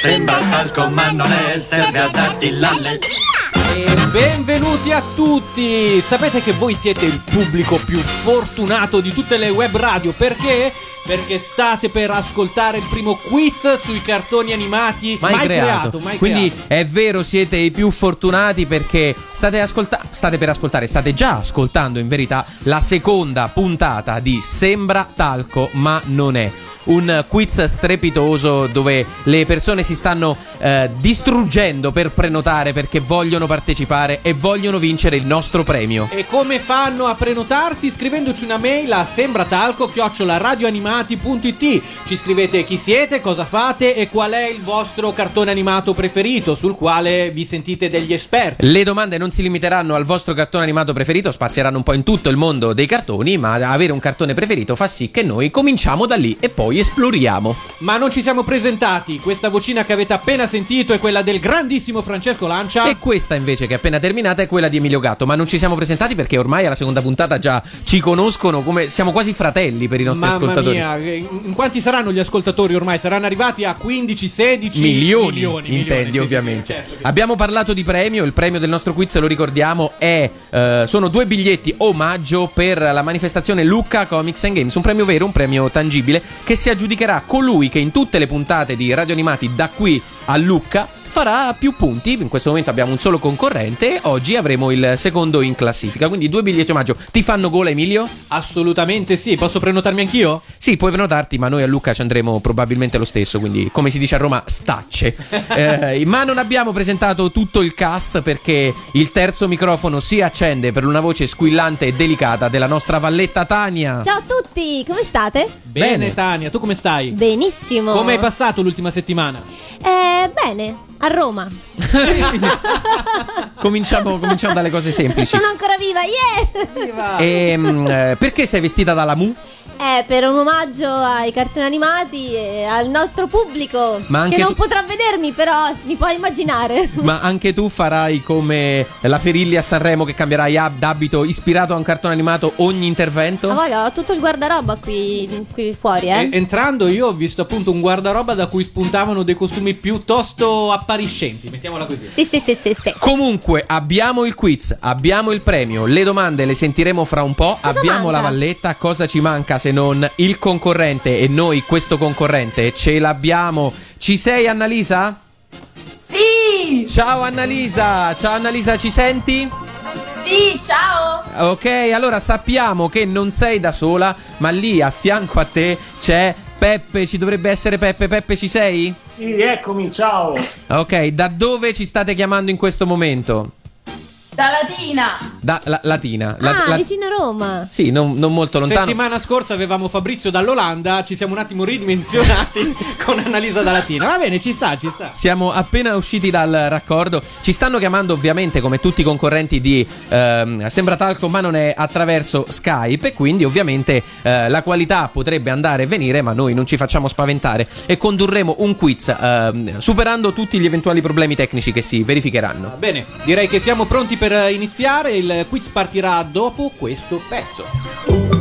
Sembra al comando me serve a darti l'alle. E benvenuti a tutti! Sapete che voi siete il pubblico più fortunato di tutte le web radio perché? Perché state per ascoltare il primo quiz sui cartoni animati mai, creato. mai Quindi creato. è vero, siete i più fortunati perché state, ascolta- state per ascoltare, state già ascoltando in verità la seconda puntata di Sembra talco, ma non è. Un quiz strepitoso dove le persone si stanno eh, distruggendo per prenotare perché vogliono partecipare e vogliono vincere il nostro premio. E come fanno a prenotarsi? Scrivendoci una mail a sembratalco-radioanimati.it Ci scrivete chi siete, cosa fate e qual è il vostro cartone animato preferito sul quale vi sentite degli esperti. Le domande non si limiteranno al vostro cartone animato preferito, spazieranno un po' in tutto il mondo dei cartoni, ma avere un cartone preferito fa sì che noi cominciamo da lì e poi esploriamo. Ma non ci siamo presentati. Questa vocina che avete appena sentito è quella del grandissimo Francesco Lancia. E questa invece che è appena terminata è quella di Emilio Gatto, ma non ci siamo presentati perché ormai alla seconda puntata già ci conoscono come siamo quasi fratelli per i nostri Mamma ascoltatori. mia, in quanti saranno gli ascoltatori ormai? Saranno arrivati a 15, 16 Milioni, milioni, intendi milioni, sì, sì, ovviamente. sì, certo. Abbiamo parlato di premio, il premio del nostro quiz lo ricordiamo è eh, sono due biglietti omaggio per la manifestazione Lucca Comics and Games, un premio vero, un premio tangibile che si aggiudicherà colui che in tutte le puntate di Radio Animati da qui a Lucca farà più punti. In questo momento abbiamo un solo concorrente oggi avremo il secondo in classifica, quindi due biglietti omaggio. Ti fanno gola Emilio? Assolutamente sì. Posso prenotarmi anch'io? Sì, puoi prenotarti, ma noi a Lucca ci andremo probabilmente lo stesso, quindi come si dice a Roma, stacce. Eh, ma non abbiamo presentato tutto il cast perché il terzo microfono si accende per una voce squillante e delicata della nostra Valletta Tania. Ciao a tutti, come state? Bene, Bene. Tania, tu come stai? Benissimo. Come hai passato l'ultima settimana? Eh, bene, a Roma. Cominciamo, cominciamo dalle cose semplici. Sono ancora viva, yeah! Ehm, eh, perché sei vestita da Lamu? Eh, per un omaggio ai cartoni animati e al nostro pubblico. Ma anche che non tu- potrà vedermi, però mi puoi immaginare. Ma anche tu farai come la Ferilli a Sanremo che cambierai ab- d'abito ispirato a un cartone animato ogni intervento? Ma voglio, ho tutto il guardaroba qui, qui fuori, eh. E- entrando io ho visto appunto un guardaroba da cui spuntavano dei costumi piuttosto appariscenti, mettiamola così. Sì, sì, sì, sì, sì. Comunque abbiamo il quiz, abbiamo il premio, le domande le sentiremo fra un po', Cosa abbiamo manca? la valletta, cosa ci manca se non il concorrente e noi questo concorrente ce l'abbiamo. Ci sei Annalisa? Sì, Ciao Annalisa, ciao Annalisa, ci senti? sì, ciao. Ok, allora sappiamo che non sei da sola, ma lì a fianco a te c'è Peppe, ci dovrebbe essere Peppe, Peppe ci sei? Eccomi, ciao. Ok, da dove ci state chiamando in questo momento? Da Latina. Da la- Latina. La- ah, la- vicino a Roma. Sì, non, non molto lontano. Settimana scorsa avevamo Fabrizio dall'Olanda, ci siamo un attimo ridimensionati con Annalisa da Latina. Va bene, ci sta, ci sta. Siamo appena usciti dal raccordo. Ci stanno chiamando ovviamente come tutti i concorrenti di ehm, Sembra Talco, ma non è attraverso Skype. E quindi ovviamente eh, la qualità potrebbe andare e venire, ma noi non ci facciamo spaventare. E condurremo un quiz ehm, superando tutti gli eventuali problemi tecnici che si verificheranno. Va bene, direi che siamo pronti per iniziare. Il quiz partirà dopo questo pezzo.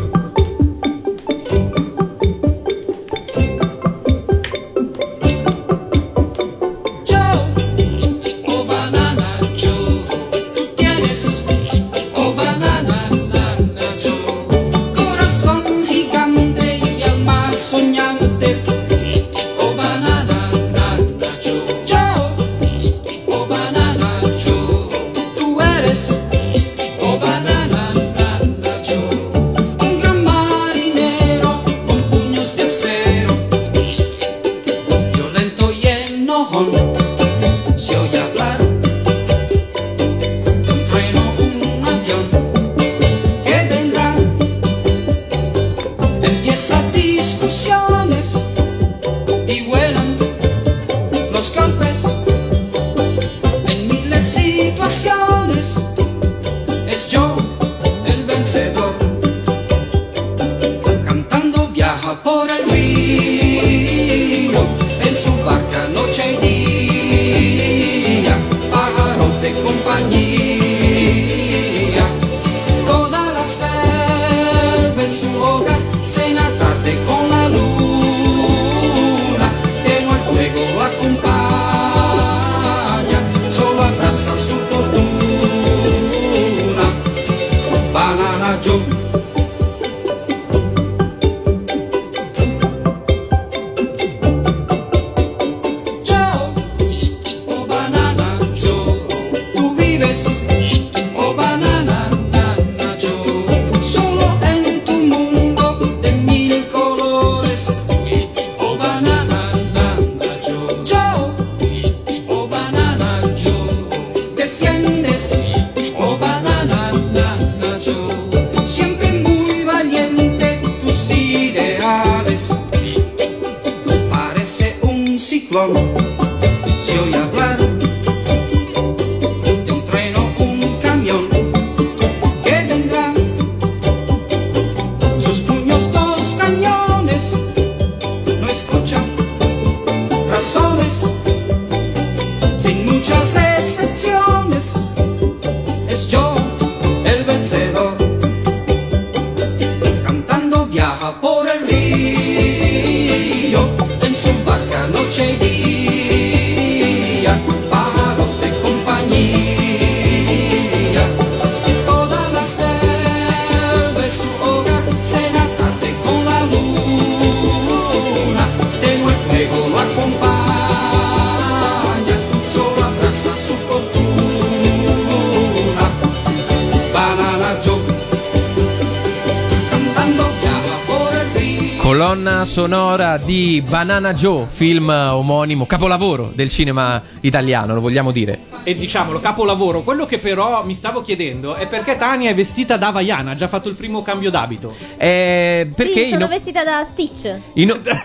Di Banana Joe, film omonimo, capolavoro del cinema italiano, lo vogliamo dire. E diciamolo, capolavoro. Quello che però mi stavo chiedendo è perché Tania è vestita da Havaiana, ha già fatto il primo cambio d'abito. Eh, perché sì, sono in- vestita da Stitch. in- da,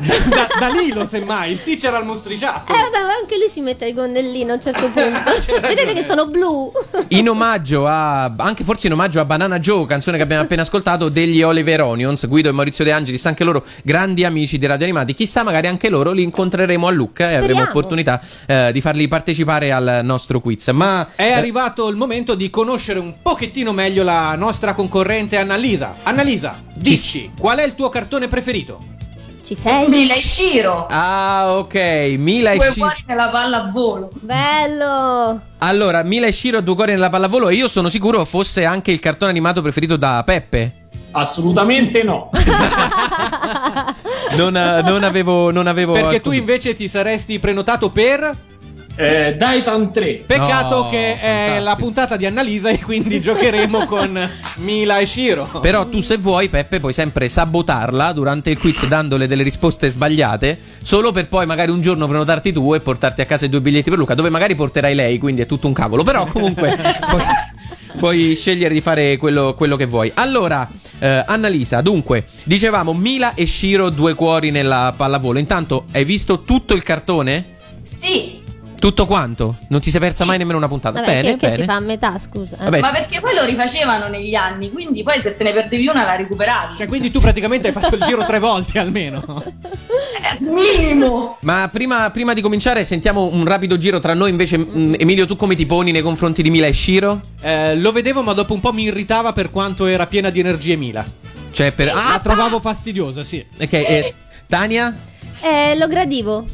da Lilo, semmai. Stitch era il mostriciato. Eh vabbè, ma anche lui si mette il gonnellino a un certo punto. C'è ragione. Vedete che sono blu. in omaggio a anche forse in omaggio a Banana Joe, canzone che abbiamo appena ascoltato degli Oliver Onions, Guido e Maurizio De Angelis, anche loro grandi amici di Radio Animati. Chissà, magari anche loro li incontreremo a Lucca e avremo opportunità eh, di farli partecipare al nostro quiz. Ma È eh, arrivato il momento di conoscere un pochettino meglio la nostra concorrente Annalisa. Annalisa, dici, qual è il tuo cartone preferito? Ci sei? Mila e Shiro. Ah, ok, Mila e Due Shi- cuori nella palla a volo. Bello. Allora, Mila e Shiro, due cuori nella pallavolo e io sono sicuro fosse anche il cartone animato preferito da Peppe. Assolutamente no. Non, eh, non avevo non avevo Perché alcun- tu invece ti saresti prenotato per... Eh, Daitan 3. Peccato No, che è fantastico. la puntata di Annalisa e quindi giocheremo con Mila e Shiro. Però tu se vuoi, Peppe, puoi sempre sabotarla durante il quiz dandole delle risposte sbagliate, solo per poi magari un giorno prenotarti tu e portarti a casa i due biglietti per Luca, dove magari porterai lei, quindi è tutto un cavolo. Però comunque puoi, puoi scegliere di fare quello, quello che vuoi. Allora, eh, Annalisa, dunque, dicevamo Mila e Shiro due cuori nella pallavolo. Intanto, hai visto tutto il cartone? Sì, Tutto quanto? Non ti sei persa mai nemmeno una puntata? Vabbè, bene, che, che bene. si fa a metà, scusa. eh. Vabbè, ma perché poi lo rifacevano negli anni, quindi poi se te ne perdevi una la recuperavi. Cioè, quindi tu praticamente hai fatto il giro tre volte almeno. Eh, minimo. Ma prima, prima di cominciare sentiamo un rapido giro tra noi invece. mm, Emilio, tu come ti poni nei confronti di Mila e Shiro? Eh, lo vedevo, ma dopo un po' mi irritava per quanto era piena di energie Mila. Cioè per... La Ah, trovavo fastidiosa, sì. ok, eh, Tania? Eh, lo gradivo.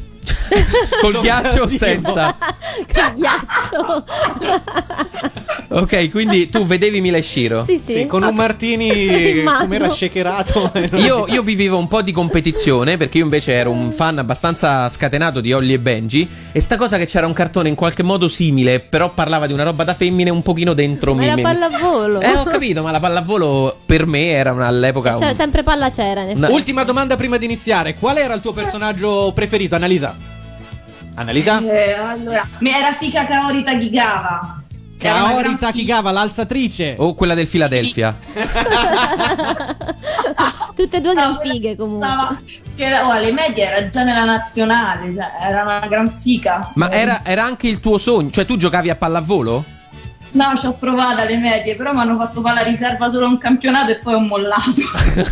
Col ghiaccio o senza? che ghiaccio. Ok, quindi tu vedevi Mila e Shiro? sì, sì. Sì, con un martini come era shakerato. Io, io vivevo un po' di competizione perché io invece ero un fan abbastanza scatenato di Holly e Benji e sta cosa che c'era un cartone in qualche modo simile però parlava di una roba da femmine un pochino dentro Ma mi- era mi- pallavolo. Eh ho capito ma la pallavolo per me era una- all'epoca Cioè, un- sempre palla c'era. una-. Ultima domanda prima di iniziare. Qual era il tuo personaggio preferito, Annalisa? Annalisa? Eh, allora, mi era fica Kaori Takigawa. Kaori Takigawa, l'alzatrice. o quella del Philadelphia Tutte e due figa. gran fighe comunque. Stava- che era- oh, alle medie era già nella nazionale, cioè, era una gran fica. Ma era, era anche il tuo sogno? Cioè tu giocavi a pallavolo? No, ci ho provato alle medie, però mi hanno fatto fare la riserva solo a un campionato e poi ho mollato.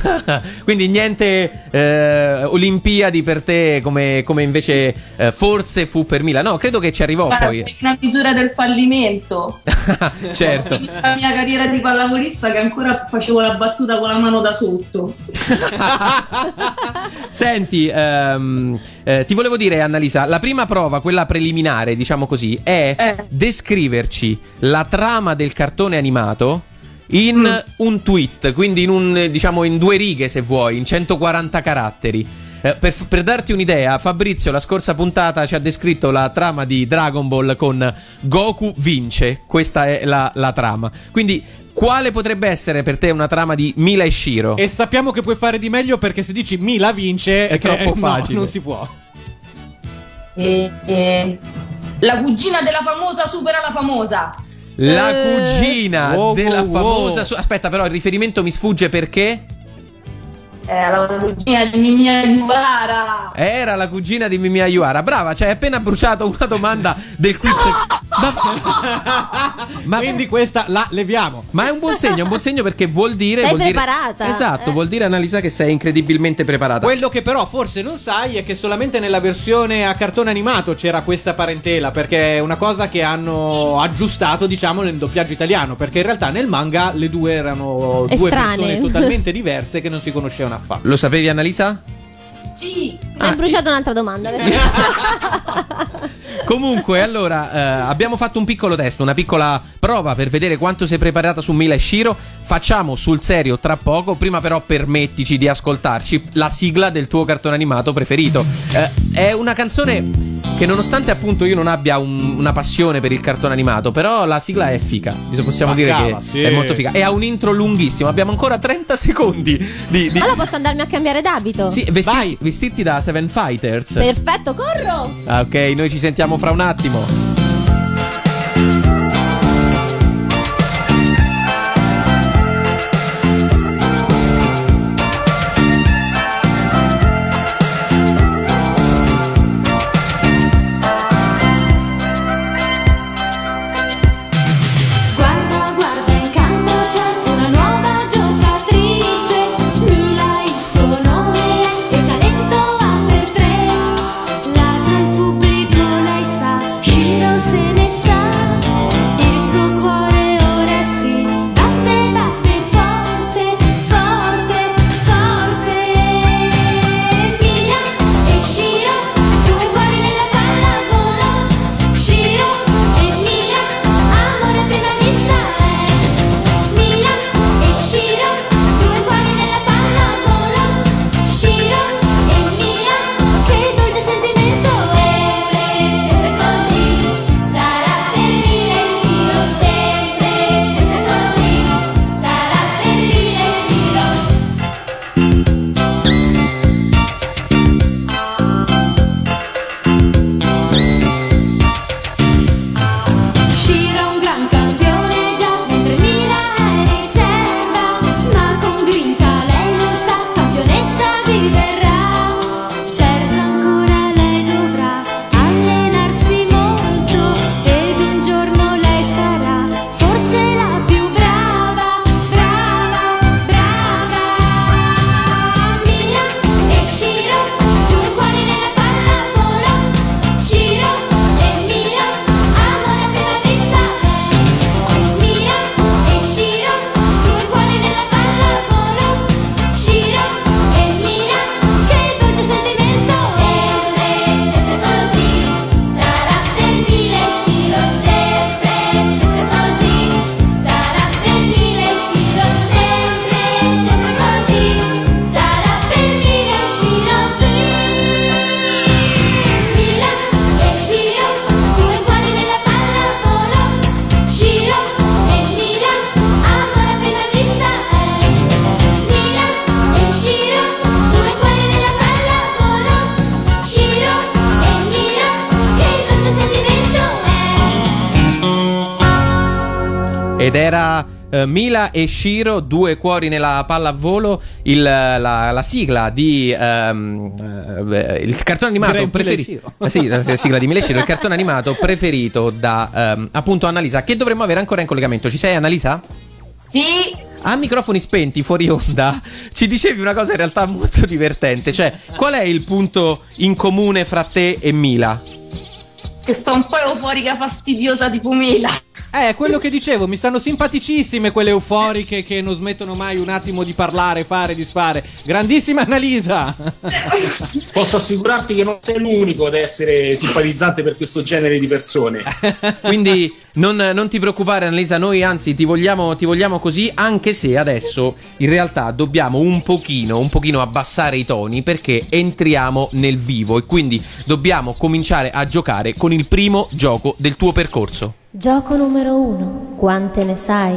Quindi niente eh, Olimpiadi per te come, come invece eh, forse fu per Mila. No, credo che ci arrivò Guarda, poi. è una misura del fallimento. certo. La mia carriera di pallavolista che ancora facevo la battuta con la mano da sotto. Senti, ehm, eh, ti volevo dire, Annalisa, la prima prova, quella preliminare, diciamo così, è Eh. descriverci la trama del cartone animato in Mm. un tweet, quindi in un, eh, diciamo, in due righe, se vuoi, in 140 caratteri. Eh, per, per darti un'idea, Fabrizio la scorsa puntata ci ha descritto la trama di Dragon Ball con Goku vince. Questa è la, la trama. Quindi, quale potrebbe essere per te una trama di Mila e Shiro? E sappiamo che puoi fare di meglio perché se dici Mila vince È che- troppo no, facile. non si può. E, e- La cugina della famosa supera la famosa. La Eh. cugina Wow, della wow, famosa. wow. Aspetta, però il riferimento mi sfugge perché. Era la cugina di Mimia Ibarra. Era la cugina di Mimia Iuara. Brava, cioè hai appena bruciato una domanda del quiz. Ma, ma- Quindi questa la leviamo. ma è un buon segno, è un buon segno perché vuol dire. Sei vuol dire- preparata, esatto, eh. vuol dire Annalisa che sei incredibilmente preparata. Quello che però forse non sai è che solamente nella versione a cartone animato c'era questa parentela, perché è una cosa che hanno aggiustato, diciamo, nel doppiaggio italiano, perché in realtà nel manga le due erano due Estranee. persone totalmente diverse che non si conoscevano affatto. Lo sapevi, Annalisa? Sì. Hai bruciato un'altra domanda. Comunque, allora, eh, abbiamo fatto un piccolo test, una piccola prova per vedere quanto sei preparata su Mila e Shiro. Facciamo sul serio tra poco. Prima, però, permettici di ascoltarci la sigla del tuo cartone animato preferito. Eh, è una canzone che, nonostante appunto io non abbia un- una passione per il cartone animato, però la sigla è fica. Possiamo Ma dire cava, che sì. è molto figa. E ha un intro lunghissimo. Abbiamo ancora 30 secondi di. di- Allora posso andarmi a cambiare d'abito? Sì, vesti- vestirti da Seven Fighters. Perfetto, corro! Ah, ok, noi ci sentiamo fra un attimo. Eh, Mila e Shiro, due cuori nella pallavolo, il, la, la sigla di ehm, eh, il cartone animato preferito. Eh sì, la sigla di Mila e Shiro, il cartone animato preferito da ehm, appunto Annalisa, che dovremmo avere ancora in collegamento. Ci sei Annalisa? Sì, A microfoni spenti fuori onda, ci dicevi una cosa in realtà molto divertente, cioè qual è il punto in comune fra te e Mila? Che sto un po' euforica fastidiosa tipo Mila. Eh, quello che dicevo, mi stanno simpaticissime quelle euforiche che non smettono mai un attimo di parlare, fare, disfare. Grandissima Annalisa! Posso assicurarti che non sei l'unico ad essere simpatizzante per questo genere di persone. Quindi non, non ti preoccupare Annalisa, noi anzi ti vogliamo, ti vogliamo così, anche se adesso in realtà dobbiamo un pochino, un pochino abbassare i toni perché entriamo nel vivo e quindi dobbiamo cominciare a giocare con il primo gioco del tuo percorso. Gioco numero uno. Quante ne sai?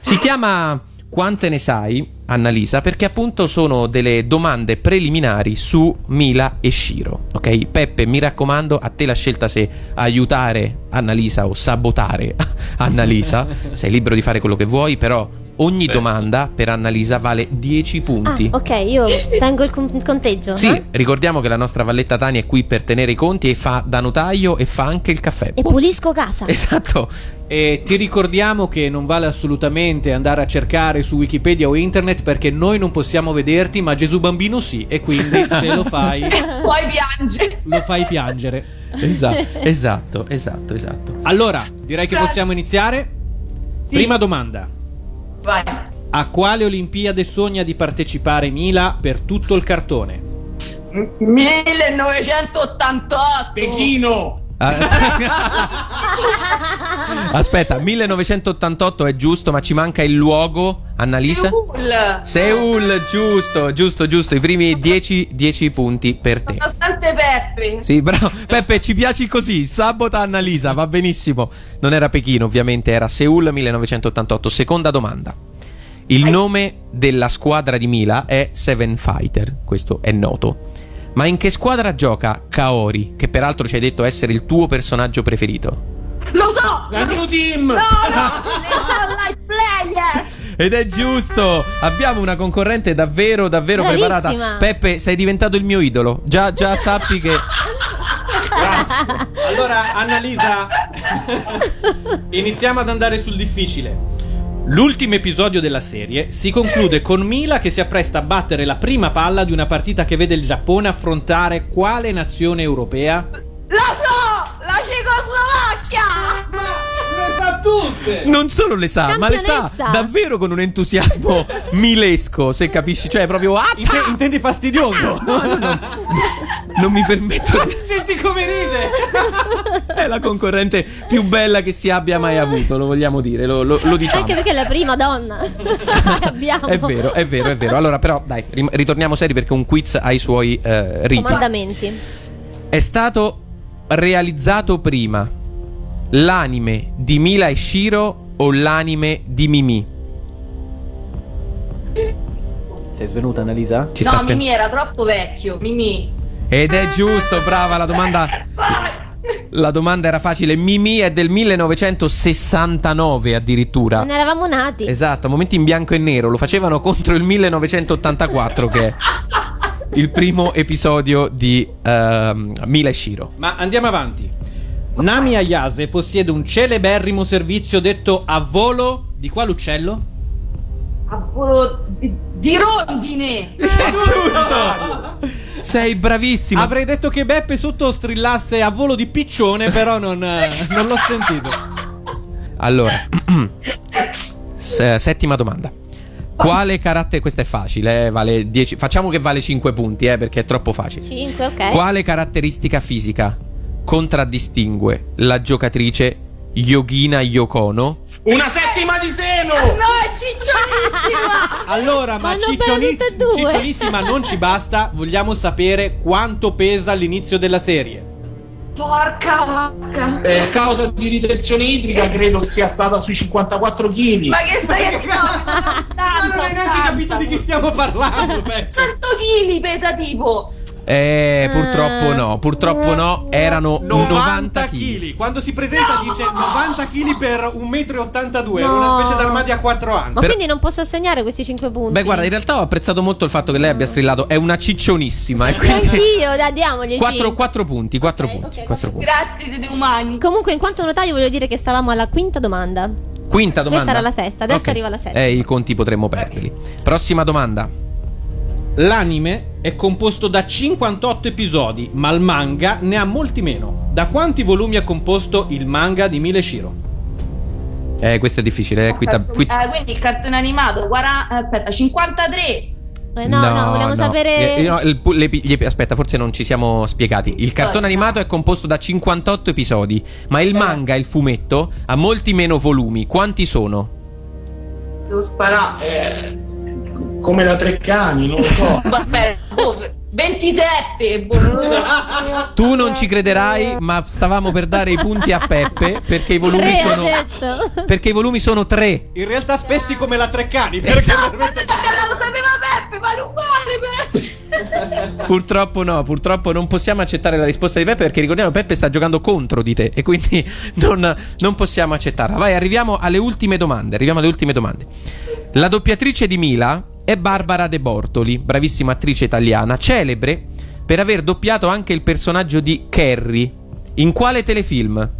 Si chiama Quante ne sai, Annalisa, perché appunto sono delle domande preliminari su Mila e Shiro. Ok? Peppe, mi raccomando, a te la scelta se aiutare Annalisa o sabotare Annalisa. Sei libero di fare quello che vuoi, però ogni domanda per Annalisa vale 10 Ah, punti. ok, io tengo il, con- il conteggio. Sì, eh? ricordiamo che la nostra Valletta Tani è qui per tenere i conti e fa da notaio e fa anche il caffè. E pulisco casa. Esatto. E ti ricordiamo che non vale assolutamente andare a cercare su Wikipedia o internet perché noi non possiamo vederti, ma Gesù bambino sì, e quindi se lo fai, Poi piange. lo fai piangere. Esatto, esatto, esatto, esatto. Allora, direi che possiamo iniziare. Prima domanda. Vai. A quale Olimpiade sogna di partecipare Mila per tutto il cartone? 1988. Pechino! Aspetta, 1988 è giusto, ma ci manca il luogo, Annalisa? Seoul. Seul, giusto, giusto, giusto. I primi 10, 10 punti per te. Nonostante Peppe. Sì, bravo. Peppe, ci piaci così. Sabota Annalisa, va benissimo. Non era Pechino, ovviamente, era Seul 1988. Seconda domanda. Il nome della squadra di Mila è Seven Fighter, questo è noto. Ma in che squadra gioca Kaori, che peraltro ci hai detto essere il tuo personaggio preferito? Lo so. La New Team! No, no. Le Sunlight Players. Ed è giusto! Abbiamo una concorrente davvero, davvero Bravissima. preparata. Peppe, sei diventato il mio idolo. Già, già sappi che. Allora, Annalisa, iniziamo ad andare sul difficile. L'ultimo episodio della serie si conclude con Mila che si appresta a battere la prima palla di una partita che vede il Giappone affrontare quale nazione europea? Lo so. La Cecoslovacchia. Le sa tutte! Non solo le sa, ma le sa davvero con un entusiasmo milesco, se capisci. Cioè, proprio. Ah, Inte- intendi fastidioso? non mi permetto. Senti come ride! La concorrente più bella che si abbia mai avuto, lo vogliamo dire, lo, lo- lo diciamo. Anche perché è la prima donna che abbiamo. È vero, è vero, è vero. Allora, però, dai, ritorniamo seri perché un quiz ha i suoi eh, riti. Comandamenti. È stato realizzato prima l'anime di Mila e Shiro o l'anime di Mimi? Sei svenuta, Annalisa? Ci no, sta pen- Mimi era troppo vecchio. Mimi. Ed è giusto, brava la domanda. La domanda era facile. Mimi è del 1969 addirittura. Non eravamo nati. Esatto, momenti in bianco e nero. Lo facevano contro il 1984 che è il primo episodio di ehm, Mila e Shiro. Ma andiamo avanti. Nami Ayase possiede un celeberrimo servizio detto a volo di quale uccello? A volo di, di rondine. È giusto! Sei bravissimo. Avrei detto che Beppe sotto strillasse a volo di piccione, però non, eh, non l'ho sentito. Allora, S- settima domanda. Quale carattere. Questa è facile, eh, vale 10. Facciamo che vale 5 punti, eh, perché è troppo facile. 5, ok. Quale caratteristica fisica contraddistingue la giocatrice Yogina Yokono? Una settima di seno! No, è ciccionissima. Allora, ma Hanno ciccioni- ciccionissima non ci basta. Vogliamo sapere quanto pesa all'inizio della serie. Porca vacca. Eh, a causa di ritenzione idrica credo che sia stata sui 54 kg. Ma che stai a dire? Ma non hai neanche capito di chi stiamo parlando, Beppe. 100 kg pesa tipo. Eh, purtroppo no, purtroppo no, erano 90 90 kg. Quando si presenta dice 90 kg per 1,82 m. Era una specie d'armadio a 4 anni. Ma Per- quindi non posso assegnare questi 5 punti? Beh, guarda, in realtà ho apprezzato molto il fatto che lei abbia strillato. È una ciccionissima. E quindi. Anch'io, dai, diamogli 4, 4 punti, 4 Ok, punti, ok, 4 punti. Grazie, siete umani. Comunque, in quanto notaio, voglio dire che stavamo alla quinta domanda. Quinta domanda. era la sesta, adesso Ok. arriva la sesta. Eh, i conti potremmo perderli. Prossima domanda. L'anime è composto da 58 episodi, ma il manga ne ha molti meno. Da quanti volumi è composto il manga di Mile Shiro? Eh, questo è difficile. Eh, qui ta- qui- Eh, quindi il cartone animato, 40, aspetta, 53. Eh, no, no, vogliamo sapere. Eh, no, il le gli aspetta, forse non ci siamo spiegati. Il cartone animato è composto da 58 episodi, ma il manga, il fumetto, ha molti meno volumi. Quanti sono? Devo sparare. Eh, come da Treccani, non lo so. Vabbè, boh, 27. Boh, non lo so. Tu non ci crederai, ma stavamo per dare i punti a Peppe perché i volumi Tre, sono perché i volumi sono tre. In realtà spessi come la Treccani, perché Perché lo sapeva Peppe, ma non uguale Peppe. Purtroppo no, purtroppo non possiamo accettare la risposta di Peppe perché ricordiamo Peppe sta giocando contro di te e quindi non, non possiamo accettarla. Vai, arriviamo alle ultime domande. Arriviamo alle ultime domande. La doppiatrice di Mila è Barbara De Bortoli, bravissima attrice italiana, celebre per aver doppiato anche il personaggio di Carrie. In quale telefilm?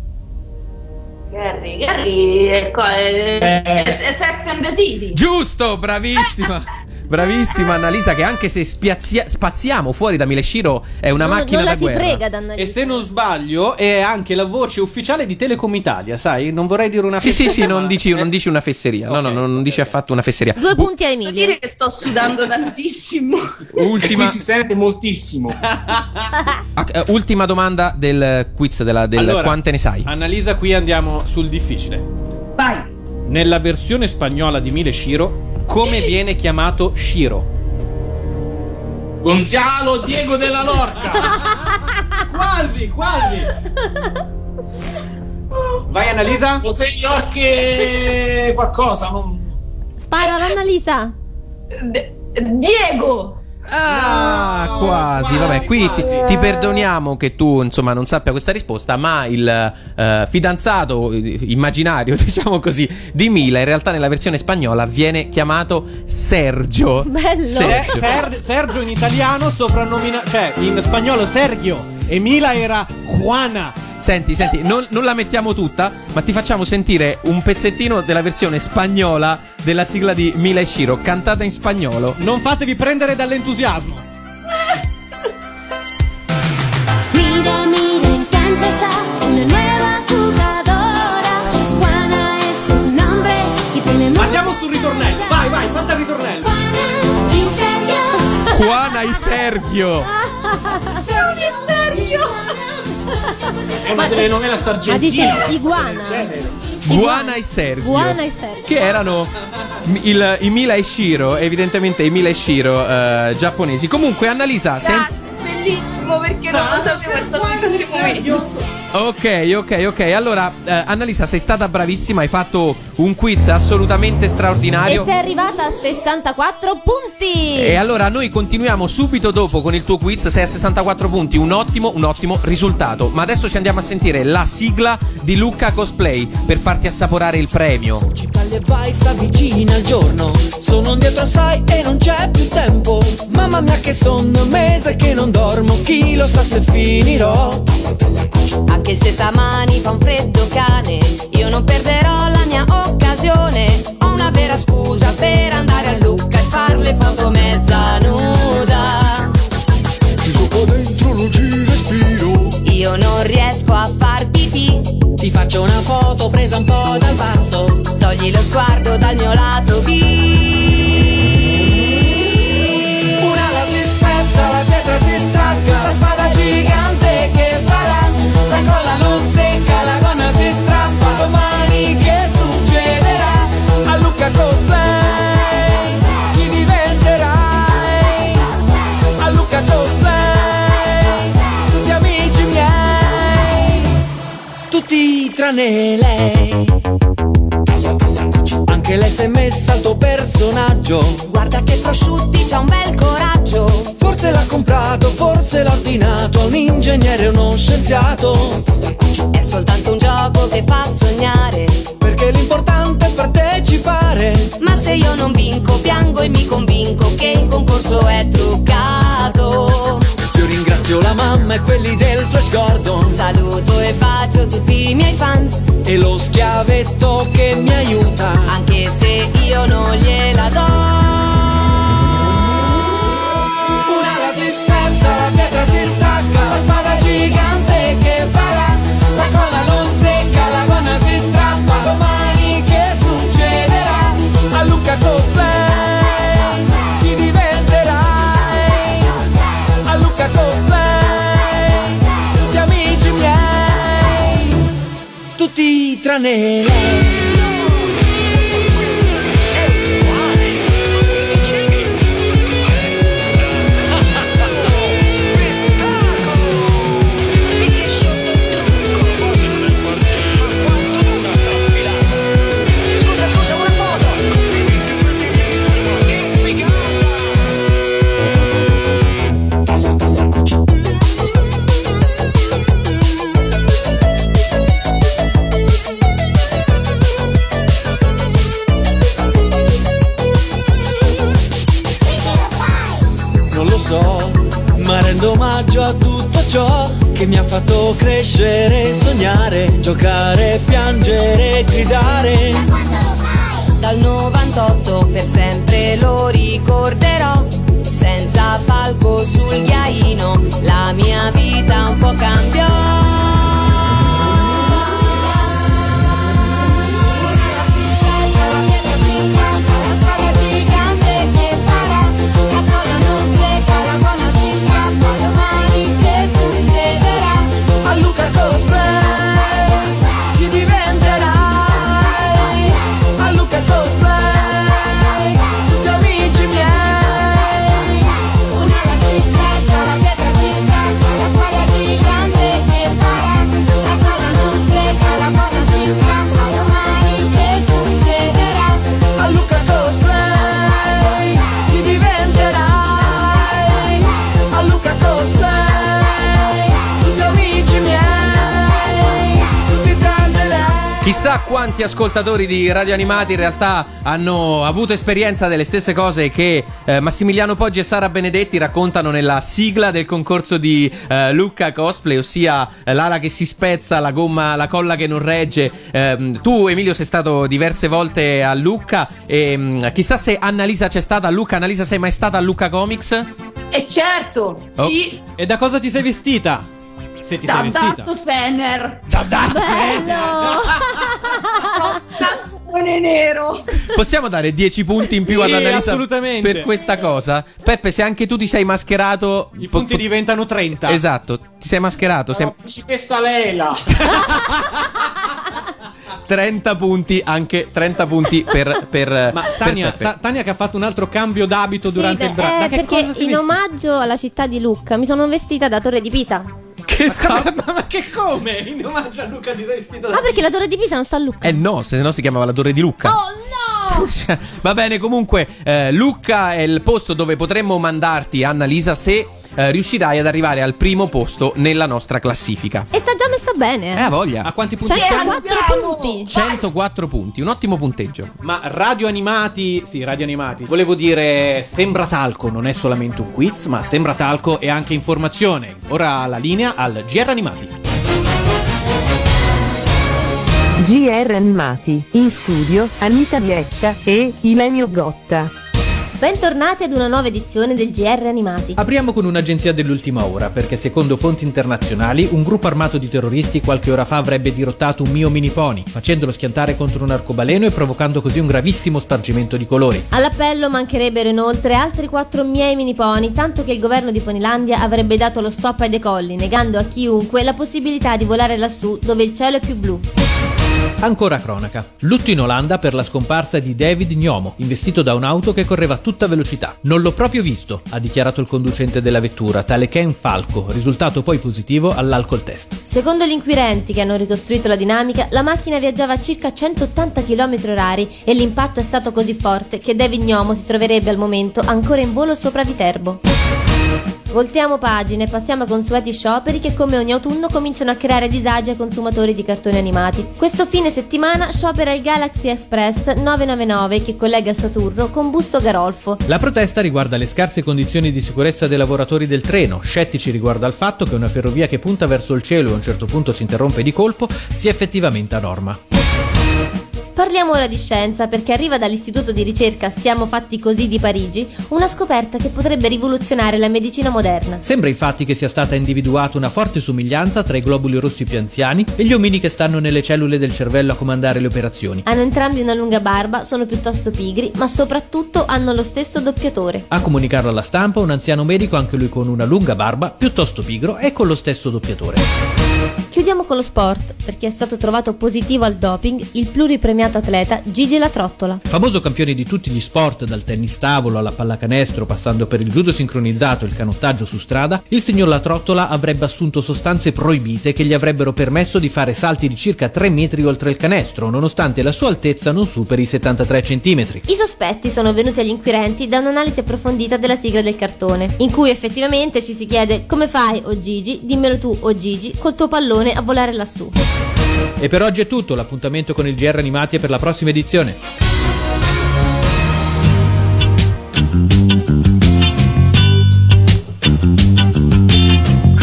Gary, Gary è, è- è- è Sex and the City. Giusto, bravissima. Bravissima Annalisa che anche se spiazia- spaziamo fuori da Mileshiro è una non, macchina non la da si guerra. frega da E se non sbaglio, è anche la voce ufficiale di Telecom Italia, sai? Non vorrei dire una Sì, sì, sì, non dici, non dici una fesseria. No, no, no, non dici ok. affatto una fesseria. Due punti a Devo Emilio. dire che sto sudando tantissimo. E Ultima, qui si sente moltissimo. ah, eh, ultima domanda del quiz della, del Allora, quante ne sai. Annalisa, qui andiamo sul difficile. Vai. Nella versione spagnola di Mile Shiro, come viene chiamato Shiro? Gonzalo Diego della Lorca. Quasi, quasi. Vai Annalisa. José York qualcosa. Non... Spara l'Annalisa. De- Diego. Ah, quasi. Vabbè, qui ti, ti perdoniamo che tu, insomma, non sappia questa risposta, ma il eh, fidanzato eh, immaginario, diciamo così, di Mila, in realtà nella versione spagnola viene chiamato Sergio. Bello. Se- Sergio. Ser- Sergio in italiano soprannominato, cioè in spagnolo Sergio e Mila era Juana. Senti, senti, non, non la mettiamo tutta, ma ti facciamo sentire un pezzettino della versione spagnola della sigla di Mila e Shiro, cantata in spagnolo. Non fatevi prendere dall'entusiasmo. Mira, mira, en cancha está una nueva jugadora. Juana es su nombre y tenemos. Andiamo sul ritornello. Vai, vai, salta il ritornello. Juana y Sergio. Juana e Sergio. È una telenovela sargentina. iguana. Guana e Sergio. Guana e Sergio. Che erano il- i Mila e Shiro, evidentemente i Mila e Shiro eh, giapponesi. Comunque, Annalisa, sen- Grazie, bellissimo perché non lo sapevo, è stato un grande momento. Ok, ok, ok. Allora, eh, Annalisa, sei stata bravissima. Hai fatto un quiz assolutamente E straordinario. sei arrivata a 64 punti. E allora noi continuiamo subito dopo con il tuo quiz. Sei a 64 punti, un ottimo, un ottimo risultato. Ma adesso ci andiamo a sentire la sigla di Lucca Cosplay per farti assaporare il premio. Taglia e vai, s'avvicina il giorno Sono indietro assai e non c'è più tempo Mamma mia che sonno, mese che non dormo Chi lo sa se finirò Anche se stamani fa un freddo cane, io non perderò la mia occasione. Ho una vera scusa per andare a Lucca e far le foto mezza nuda. Ti tocco dentro, non ci respiro Io non riesco a far pipì. Ti faccio una foto presa un po' dal basso Togli lo sguardo dal mio lato B. tranne lei anche lei si è messa al tuo personaggio Guarda che prosciutti, c'ha un bel coraggio. Forse l'ha comprato, forse l'ha ordinato a un ingegnere o uno scienziato. È soltanto un gioco che fa sognare. Perché l'importante è partecipare. Ma se io non vinco, piango e mi convinco che il concorso è truccato. Io ringrazio la mamma e quelli del Flash Gordon. Saluto e bacio tutti i miei fans. E lo schiavetto che mi aiuta. Anche se io non gliela do. Tutti che mi ha fatto crescere, sognare, giocare, piangere, gridare. Dal 98 per sempre lo ricorderò. Senza palco sul ghiaino, la mia vita un po' cambiò. Quanti ascoltatori di Radio Animati in realtà hanno avuto esperienza delle stesse cose che eh, Massimiliano Poggi e Sara Benedetti raccontano nella sigla del concorso di eh, Lucca Cosplay, ossia eh, l'ala che si spezza, la gomma, la colla che non regge. Ehm, tu, Emilio, sei stato diverse volte a Lucca. E, mm, chissà se Annalisa c'è stata a Lucca. Annalisa, sei mai stata a Lucca Comics? E certo, sì, E da cosa ti sei vestita? Se ti da sei vestita. Darth Fener. Da Darth Bello! Cassone nero. Possiamo dare 10 punti in più Sì, ad Annalisa assolutamente. per questa cosa? Peppe, se anche tu ti sei mascherato. I punti diventano 30. Esatto, ti sei mascherato. sei- principessa Leila. 30 punti, anche 30 punti per, per, Ma per Tania, Peppe. Ta- Tania che ha fatto un altro cambio d'abito durante Sì, il brano. eh, perché in veste? omaggio alla città di Lucca mi sono vestita da Torre di Pisa. Che sta... Ma, ma che come? In omaggio a Luca ti sei vestita da Ah, perché la Torre di Pisa non sta a Lucca? Eh no, se no si chiamava la Torre di Lucca. Oh no! Cioè, Va bene, comunque, eh, Lucca è il posto dove potremmo mandarti, Annalisa, se eh, riuscirai ad arrivare al primo posto nella nostra classifica. E sta già messa bene. Eh, ha voglia. A quanti punti 104 andiamo! punti. 104 punti, un ottimo punteggio. Ma radio animati, sì, radio animati. Volevo dire, Sembra Talco non è solamente un quiz, ma Sembra Talco è anche informazione. Ora la linea al GR Animati. GR Animati, in studio Anita Viecca e Ilenio Gotta. Bentornati ad una nuova edizione del GR Animati. Apriamo con un'agenzia dell'ultima ora, perché secondo fonti internazionali un gruppo armato di terroristi qualche ora fa avrebbe dirottato un mio mini pony, facendolo schiantare contro un arcobaleno e provocando così un gravissimo spargimento di colori. All'appello mancherebbero inoltre altri quattro miei mini pony, tanto che il governo di Ponilandia avrebbe dato lo stop ai decolli, negando a chiunque la possibilità di volare lassù dove il cielo è più blu. Ancora cronaca. Lutto in Olanda per la scomparsa di David Gnomo, investito da un'auto che correva a tutta velocità. Non l'ho proprio visto, ha dichiarato il conducente della vettura, tale Ken Falco, risultato poi positivo all'alcol test. Secondo gli inquirenti che hanno ricostruito la dinamica, la macchina viaggiava a circa 180 km h e l'impatto è stato così forte che David Gnomo si troverebbe al momento ancora in volo sopra Viterbo. Voltiamo pagine e passiamo ai consueti scioperi che come ogni autunno cominciano a creare disagi ai consumatori di cartoni animati. Questo fine settimana sciopera il Galaxy Express 999 che collega Saturno con Busto Garolfo. La protesta riguarda le scarse condizioni di sicurezza dei lavoratori del treno, scettici riguardo al fatto che una ferrovia che punta verso il cielo e a un certo punto si interrompe di colpo sia effettivamente a norma. Parliamo ora di scienza perché arriva dall'istituto di ricerca Siamo fatti così di Parigi una scoperta che potrebbe rivoluzionare la medicina moderna. Sembra infatti che sia stata individuata una forte somiglianza tra i globuli rossi più anziani e gli omini che stanno nelle cellule del cervello a comandare le operazioni. Hanno entrambi una lunga barba, sono piuttosto pigri, ma soprattutto hanno lo stesso doppiatore. A comunicarlo alla stampa un anziano medico, anche lui con una lunga barba, piuttosto pigro e con lo stesso doppiatore. Chiudiamo con lo sport, perché è stato trovato positivo al doping il pluripremiato atleta Gigi La Trottola. Famoso campione di tutti gli sport, dal tennis tavolo alla pallacanestro, passando per il judo sincronizzato e il canottaggio su strada, il signor La Trottola avrebbe assunto sostanze proibite che gli avrebbero permesso di fare salti di circa 3 metri oltre il canestro, nonostante la sua altezza non superi i 73 cm. I sospetti sono venuti agli inquirenti da un'analisi approfondita della sigla del cartone, in cui effettivamente ci si chiede come fai, o Gigi, dimmelo tu, o Gigi, col tuo pallone pallone a volare lassù. E per oggi è tutto, l'appuntamento con il GR Animati è per la prossima edizione.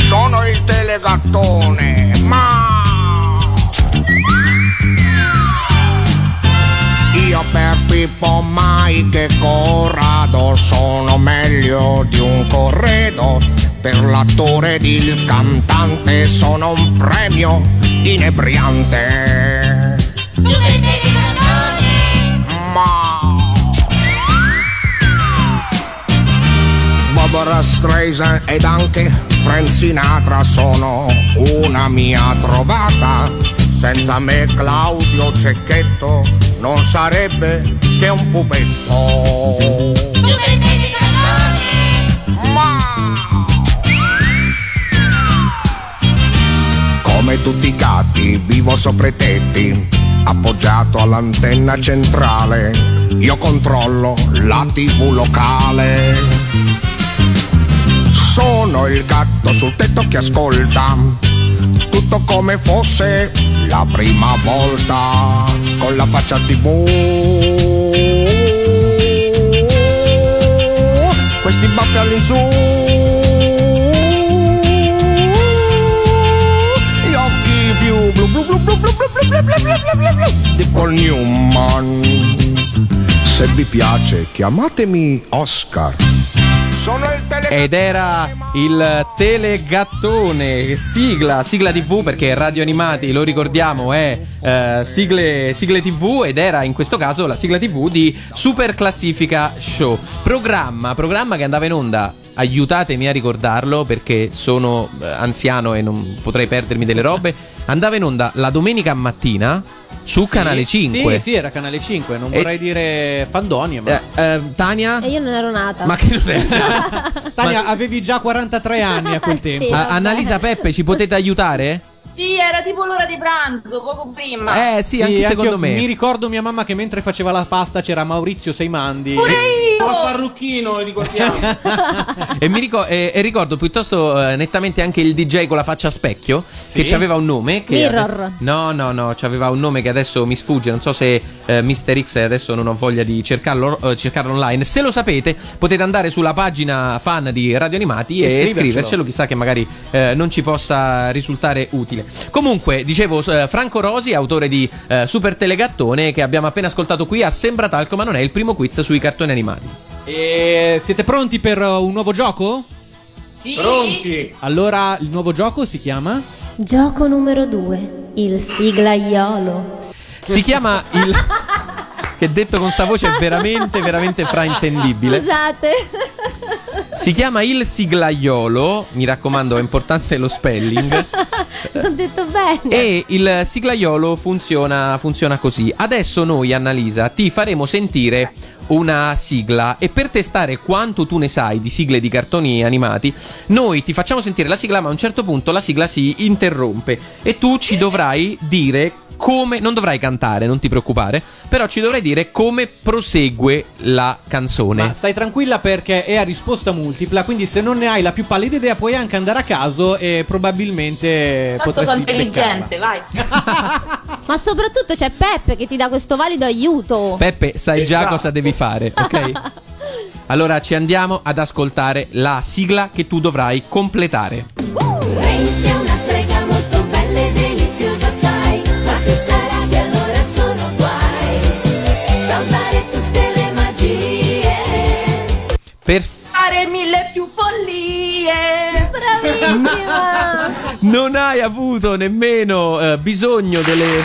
Sono il telegattone, ma... Io per Pippo mai che corra sono meglio di un corredo. Per l'attore ed il cantante sono un premio inebriante. Ma Barbara Streisand ed anche Frank Sinatra sono una mia trovata. Senza me Claudio Cecchetto non sarebbe che un pupetto. Tutti i gatti vivo sopra i tetti, appoggiato all'antenna centrale. Io controllo la tv locale. Sono il gatto sul tetto che ascolta tutto come fosse la prima volta con la faccia tv. Questi baffi all'insù. Di Paul Newman. Se vi piace chiamatemi Oscar. Ed era il telegattone, sigla, sigla TV perché Radio Animati, lo ricordiamo, è eh, sigle, sigle TV ed era in questo caso la sigla TV di Super Classifica Show. Programma, programma che andava in onda. Aiutatemi a ricordarlo perché sono eh, anziano e non potrei perdermi delle robe. Andava in onda la domenica mattina su Sì, Canale 5. Sì, sì, era Canale 5. Non E- vorrei dire Fandonia, ma. Eh, eh, Tania? E io non ero nata. Ma che non è? Tania, avevi già 43 anni a quel tempo. A- Annalisa Peppe, ci potete aiutare? Sì, era tipo l'ora di pranzo, poco prima. Eh sì, anche secondo io me. Mi ricordo mia mamma che mentre faceva la pasta c'era Maurizio Seimandi. Con il parrucchino, ricordiamo. E, mi ricor- e- e ricordo piuttosto eh, nettamente anche il DJ con la faccia a specchio Sì? che aveva un nome che Mirror. adesso- no no no aveva un nome che adesso mi sfugge non so se eh, Mr. X adesso non ho voglia di cercarlo, eh, cercarlo online se lo sapete potete andare sulla pagina fan di Radio Animati E e, scrivercelo. scrivercelo chissà che magari eh, non ci possa risultare utile comunque dicevo eh, Franco Rosi autore di eh, Super Telegattone che abbiamo appena ascoltato qui a Sembra Talco ma non è il primo quiz sui cartoni animati E siete pronti per uh, un nuovo gioco? Sì. Pronti? Allora, il nuovo gioco si chiama? Gioco numero 2. Il siglaiolo. Si chiama il. che detto con sta voce è veramente, veramente fraintendibile. Scusate. Si chiama il siglaiolo. Mi raccomando, è importante lo spelling. L'ho detto bene. E il siglaiolo funziona, funziona così. Adesso noi, Annalisa, ti faremo sentire una sigla e per testare quanto tu ne sai di sigle di cartoni animati, noi ti facciamo sentire la sigla, ma a un certo punto la sigla si interrompe e tu ci dovrai dire come non dovrai cantare, non ti preoccupare, però ci dovrai dire come prosegue la canzone. Ma stai tranquilla perché è a risposta multipla, quindi se non ne hai la più pallida idea puoi anche andare a caso e probabilmente Tanto sono intelligente, vai. Ma soprattutto c'è Peppe che ti dà questo valido aiuto. Peppe, sai già Esatto. cosa devi fare, ok? Allora ci andiamo ad ascoltare la sigla che tu dovrai completare. Renzi Per Fare mille più follie. Bravissima. Non hai avuto nemmeno eh, bisogno delle,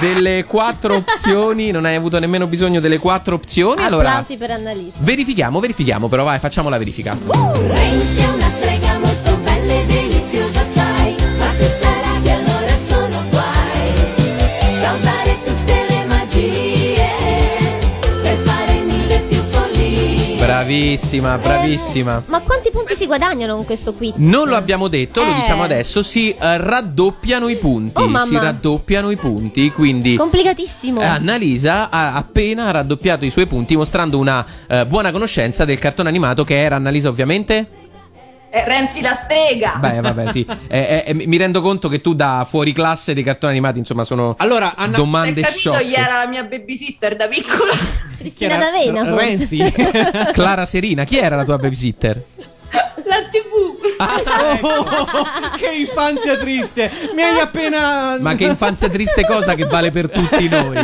delle quattro opzioni. Non hai avuto nemmeno bisogno delle quattro opzioni. Allora, Applausi per Annalisa. verifichiamo, verifichiamo. Però vai, facciamo la verifica. Renzi Bravissima, bravissima. Ma quanti punti si guadagnano con questo quiz? Non lo abbiamo detto, lo Eh. diciamo adesso. Si eh, raddoppiano i punti. Oh, si raddoppiano i punti. Quindi. Complicatissimo. Eh, Annalisa ha appena raddoppiato i suoi punti mostrando una eh, buona conoscenza del cartone animato che era Annalisa ovviamente. Eh, Renzi la strega. Beh, vabbè, sì. Eh, eh, mi rendo conto che tu da fuori classe dei cartoni animati, insomma, sono Allora, Anna- domande è capito, sciocche. era la mia babysitter da piccola. Cristina D'Avena, forse. Renzi. Clara Serina, chi era la tua babysitter? Oh, che infanzia triste! Mi hai appena. Ma che infanzia triste cosa che vale per tutti noi.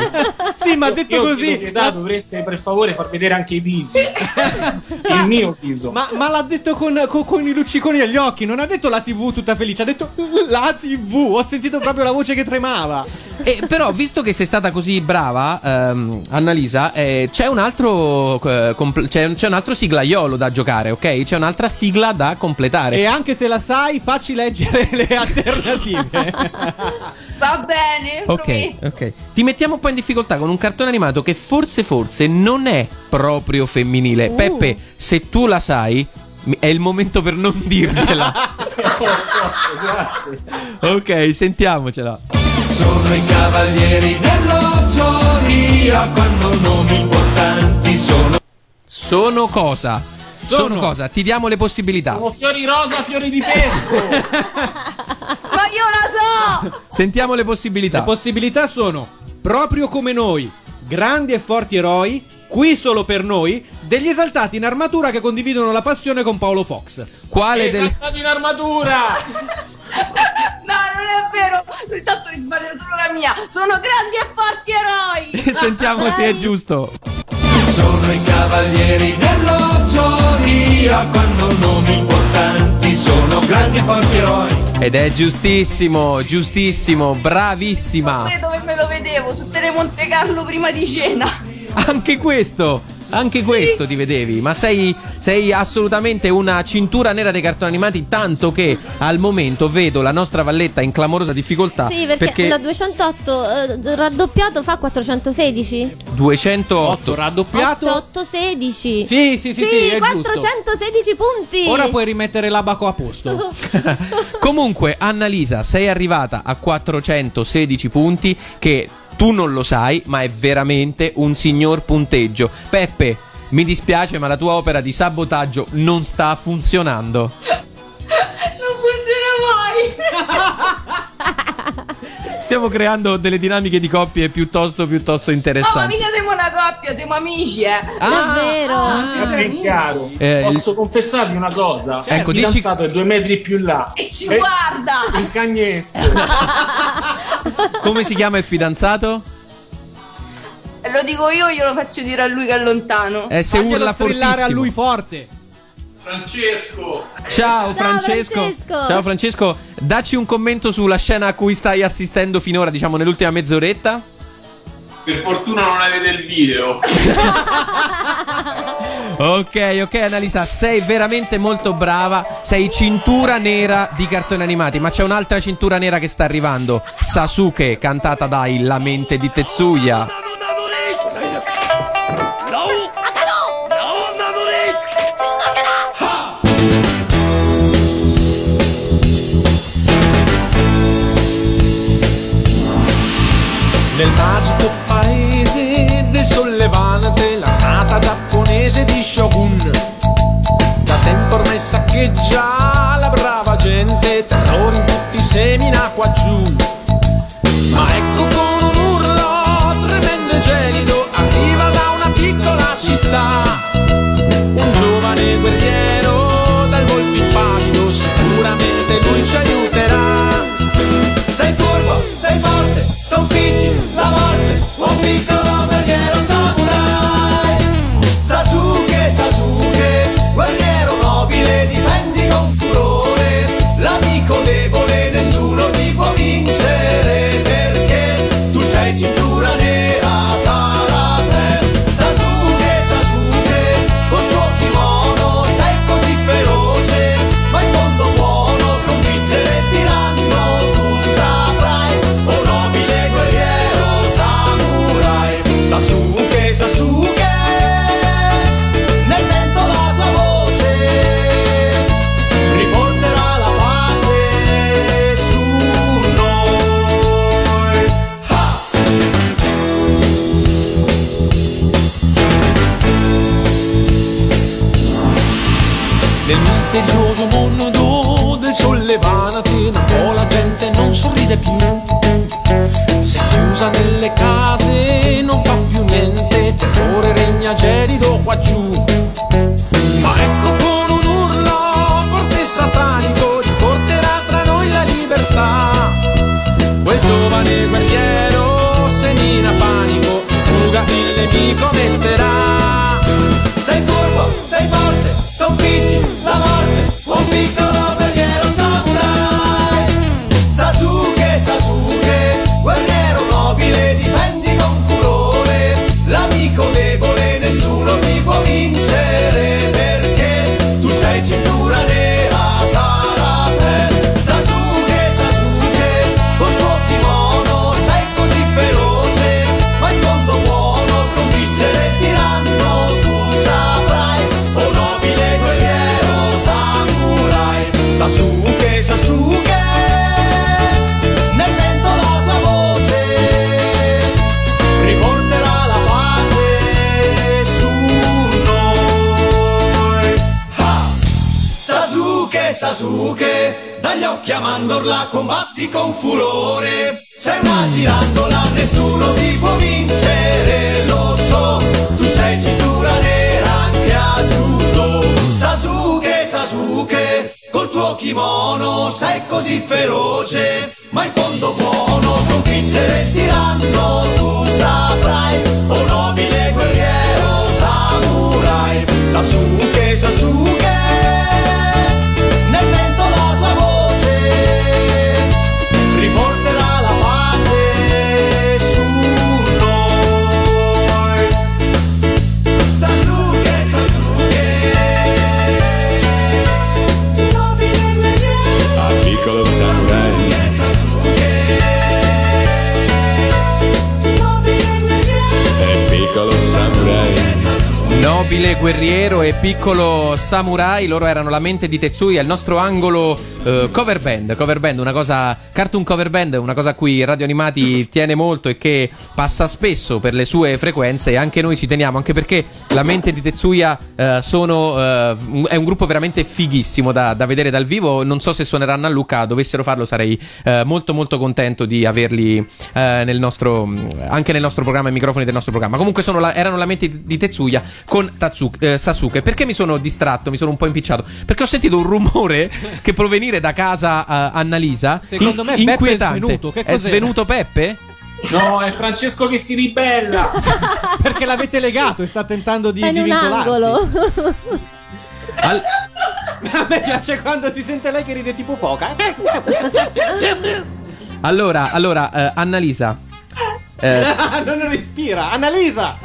Sì, ma detto Io così- chiedo dovreste per favore far vedere anche i visi. Il mio viso. Ma, ma l'ha detto con, con- con i lucciconi agli occhi, non ha detto la TV tutta felice, ha detto la TV. Ho sentito proprio la voce che tremava. Eh, però, visto che sei stata così brava, ehm, Annalisa, eh, c'è un altro eh, compl- c'è, c'è un altro siglaiolo da giocare, ok? C'è un'altra sigla da completare. E anche se la sai, facci leggere le alternative. Va bene, Ok, ok. Ti mettiamo un po' in difficoltà con un cartone animato che forse, forse non è proprio femminile. Uh. Peppe, se tu la sai, è il momento per non dirtela. Grazie. ok, sentiamocela. Sono i cavalieri dello Zoria quando nomi importanti sono. Sono cosa? Sono, Sono- cosa? Ti diamo le possibilità. Sono fiori rosa, fiori di pesco. Ma io la so! Sentiamo le possibilità. Le possibilità sono proprio come noi, grandi e forti eroi, qui solo per noi, degli esaltati in armatura che condividono la passione con Paolo Fox. Quale. Esaltati in armatura. No, non è vero! Intanto risbaglio solo la mia! Sono grandi e forti eroi! Sentiamo se è giusto. Sono i cavalieri dello Zoria quando nomi importanti sono grandi e forti eroi. Ed è giustissimo, giustissimo, bravissima. Pure dove me lo vedevo, su Tele Monte Carlo prima di cena. Anche questo, anche questo ti vedevi. Ma sei, sei assolutamente una cintura nera dei cartoni animati, tanto che al momento vedo la nostra valletta in clamorosa difficoltà. Sì, perché, la 208 eh, raddoppiato fa 416. 208 raddoppiato. 816. Sì, sì, sì, sì, è 416 punti. Ora puoi rimettere l'abaco a posto. Comunque, Annalisa, sei arrivata a 416 punti che tu non lo sai, ma è veramente un signor punteggio. Peppe, mi dispiace, ma la tua opera di sabotaggio non sta funzionando. Stiamo creando delle dinamiche di coppie piuttosto, piuttosto No, ma interessanti. mica siamo una coppia, siamo amici, eh! Davvero? Sia ben chiaro. Eh, Posso confessarvi una cosa? Ecco, il dici- fidanzato è due metri più là. E ci Eh, guarda! Il cagnesco. Come si chiama il fidanzato? E lo dico io, glielo faccio dire a lui che è lontano. Eh, se Faglielo urla fortissimo. a lui forte. Francesco. Ciao Francesco. Francesco. Ciao Francesco, dacci un commento sulla scena a cui stai assistendo finora, diciamo nell'ultima mezz'oretta. Per fortuna non avete il video. Ok, ok Annalisa, sei veramente molto brava, sei cintura nera di cartoni animati, ma c'è un'altra cintura nera che sta arrivando, Sasuke, cantata dai La mente di Tetsuya. Nel magico paese del sollevante l'armata giapponese di Shogun. Da tempo ormai saccheggia la brava gente Terrore in tutti semina qua giù Sasuke, dagli occhi a mandorla combatti con furore. Sei una girandola, nessuno ti può vincere, lo so, tu sei cintura nera anche a judo. Sasuke, Sasuke, col tuo kimono sei così feroce, ma in fondo buono sconfiggere il tiranno tu saprai, o nobile guerriero samurai. Sasuke, Sasuke, Nobile guerriero e piccolo samurai, loro erano la mente di Tetsuya, il nostro angolo eh, cover band, cover band, una cosa cartoon cover band, una cosa a cui Radio Animati tiene molto e che passa spesso per le sue frequenze e anche noi ci teniamo, anche perché la mente di Tetsuya eh, sono, eh, è un gruppo veramente fighissimo da, da vedere dal vivo, non so se suoneranno a Lucca, dovessero farlo sarei eh, molto molto contento di averli eh, nel nostro, anche nel nostro programma, ai microfoni del nostro programma. Comunque la- erano la mente di Tetsuya con Tatsu- eh, Sasuke. Perché mi sono distratto, mi sono un po' impicciato? Perché ho sentito un rumore che provenire da casa eh, Annalisa. Secondo me Beppe è inquietante. svenuto. Che È cos'era? svenuto Peppe? No, è Francesco che si ribella. Perché l'avete legato e sta tentando di, È in di un vincolarsi. angolo. Al- A me piace quando si sente lei che ride tipo foca. allora, allora, eh, Annalisa. eh, non respira. Annalisa!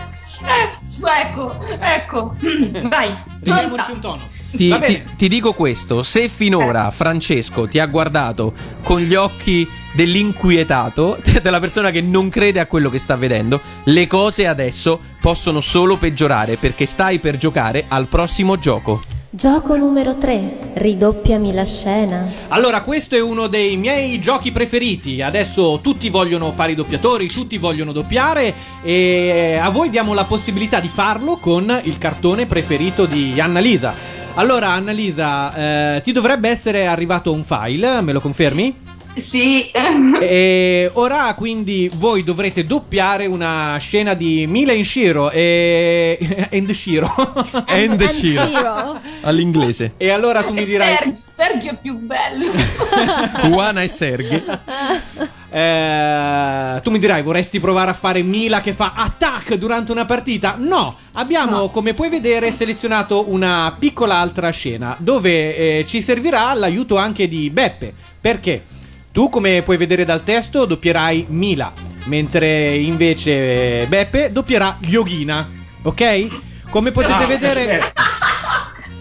Eh, ecco, ecco. Vai, Diamoci pronta. un tono. Ti, Va bene. ti- ti dico questo: se finora Francesco ti ha guardato con gli occhi dell'inquietato, della persona che non crede a quello che sta vedendo, le cose adesso possono solo peggiorare perché stai per giocare al prossimo gioco. Gioco numero 3. Ridoppiami la scena. Allora, questo è uno dei miei giochi preferiti. Adesso tutti vogliono fare i doppiatori, tutti vogliono doppiare e a voi diamo la possibilità di farlo con il cartone preferito di Annalisa. Allora, Annalisa, eh, ti dovrebbe essere arrivato un file, me lo confermi? Sì. E ora quindi voi dovrete doppiare una scena di Mila in Shiro e and Shiro. And Shiro. All'inglese. E allora tu mi dirai Sergio, Sergio è più bello. Juana e Serghi. Eh, tu mi dirai, vorresti provare a fare Mila che fa attack durante una partita? No, abbiamo, come puoi vedere, selezionato una piccola altra scena dove eh, ci servirà l'aiuto anche di Beppe. Perché? Tu, come puoi vedere dal testo, doppierai Mila, mentre invece eh, Beppe doppierà Yogina. Ok? Come potete Ah, vedere.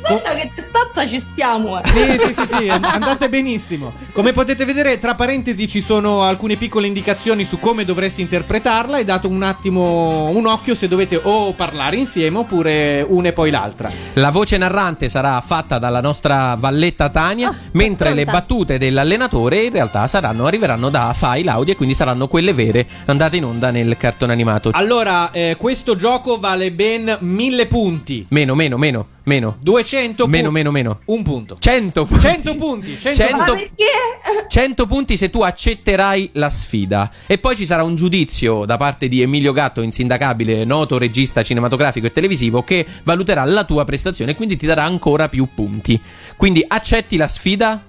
Guarda che testazza ci stiamo, eh. Sì, sì, sì, sì, and- andate benissimo. Come potete vedere, tra parentesi ci sono alcune piccole indicazioni su come dovresti interpretarla e dato un attimo un occhio se dovete o parlare insieme oppure una e poi l'altra. La voce narrante sarà fatta dalla nostra valletta Tania, mentre le battute dell'allenatore in realtà saranno, arriveranno da file audio e quindi saranno quelle vere andate in onda nel cartone animato. Allora, eh, questo gioco vale ben 1000 punti. Meno, meno, meno, meno. 200 Meno, pu- meno, meno. Un punto. 100 punti. 100 punti. 100 100 Ma punti. perché? 100 punti se tu accetterai la sfida. E poi ci sarà un giudizio da parte di Emilio Gatto, insindacabile, noto regista cinematografico e televisivo, che valuterà la tua prestazione e quindi ti darà ancora più punti. Quindi accetti la sfida?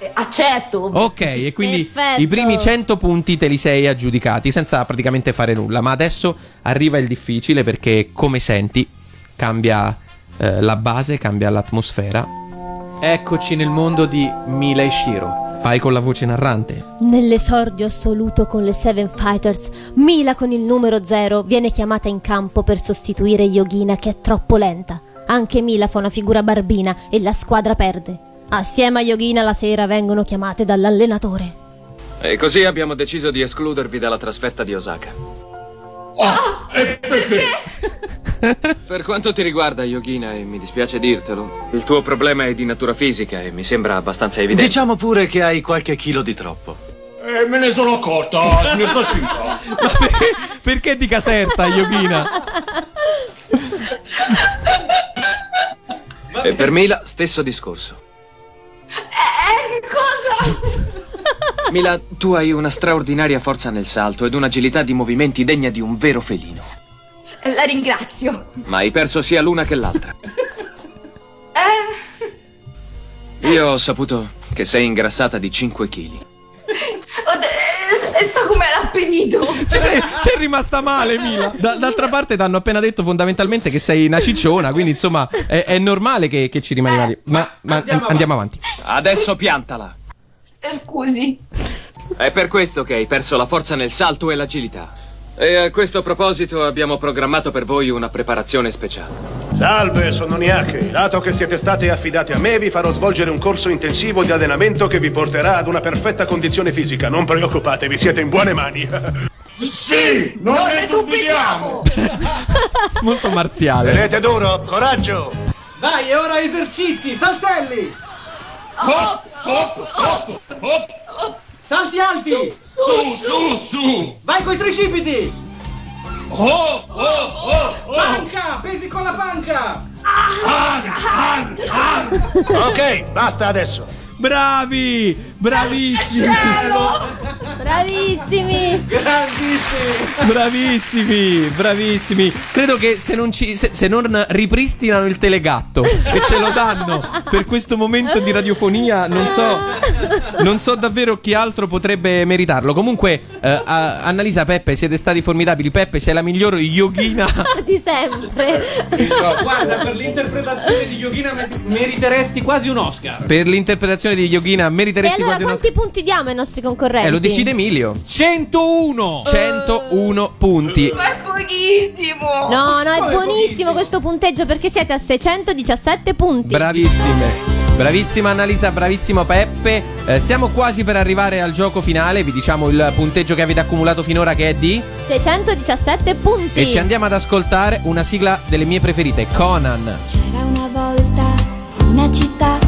Eh, accetto. Ok, e quindi Perfetto. i primi 100 punti te li sei aggiudicati senza praticamente fare nulla. Ma adesso arriva il difficile perché, come senti, cambia eh, la base, cambia l'atmosfera. Eccoci nel mondo di Mila e Shiro. Fai con la voce narrante. Nell'esordio assoluto con le Seven Fighters, Mila con il numero 0 viene chiamata in campo per sostituire Yogina che è troppo lenta. Anche Mila fa una figura barbina e la squadra perde. Assieme a Yogina la sera vengono chiamate dall'allenatore. E così abbiamo deciso di escludervi dalla trasferta di Osaka. Per quanto ti riguarda, Yogina, e mi dispiace dirtelo, il tuo problema è di natura fisica e mi sembra abbastanza evidente. Diciamo pure che hai qualche chilo di troppo. Eh, me ne sono accorta, signor Tacita. Perché di caserta, Yogina? E per Mila, stesso discorso. Eh, cosa? Mila, tu hai una straordinaria forza nel salto ed un'agilità di movimenti degna di un vero felino. Eh, La ringrazio. Ma hai perso sia l'una che l'altra. Eh, Io ho saputo che sei ingrassata di 5 kg. eh, sa come l'appetito. Ci sei, ci è rimasta male, Mila. Da- d'altra parte, ti hanno appena detto fondamentalmente che sei una cicciona. Quindi, insomma, è, è normale che, che ci rimani male. Ma, ma andiamo, avanti. Adesso piantala. Eh, Scusi. È per questo che hai perso la forza nel salto e l'agilità. E a questo proposito abbiamo programmato per voi una preparazione speciale. Salve, sono Niake. Dato che siete stati affidati a me, vi farò svolgere un corso intensivo di allenamento che vi porterà ad una perfetta condizione fisica. Non preoccupatevi, siete in buone mani. Sì, non ne dubitiamo. Molto marziale. Tenete duro, coraggio! Dai, è ora esercizi, saltelli! Hop, hop, hop, hop. Salti alti! Su, su, su. Vai coi tricipiti! Oh, oh, oh, oh. Panca! Pesi con la panca! Ok, basta adesso. Bravi! Bravissimi! Bravissimi! Bravissimi, bravissimi. Credo che se non, ci, se, se non ripristinano il telegatto e ce lo danno per questo momento di radiofonia, non so, non so davvero chi altro potrebbe meritarlo. Comunque, eh, a- Annalisa, Peppe, siete stati formidabili. Peppe, sei la miglior yogina. Di sempre. Guarda, per l'interpretazione di Yogina mer- meriteresti quasi un Oscar. Per l'interpretazione di yogina E meriteresti allora uno quanti punti diamo ai nostri concorrenti? Eh, lo decide Emilio. 101! 101 punti. Ma è pochissimo. No, no, è buonissimo questo punteggio perché siete a 617 punti. Bravissime. Bravissima Annalisa, bravissimo Peppe. Eh, siamo quasi per arrivare al gioco finale. Vi diciamo il punteggio che avete accumulato finora che è di. 617 punti. E ci andiamo ad ascoltare una sigla delle mie preferite, Conan. C'era una volta una città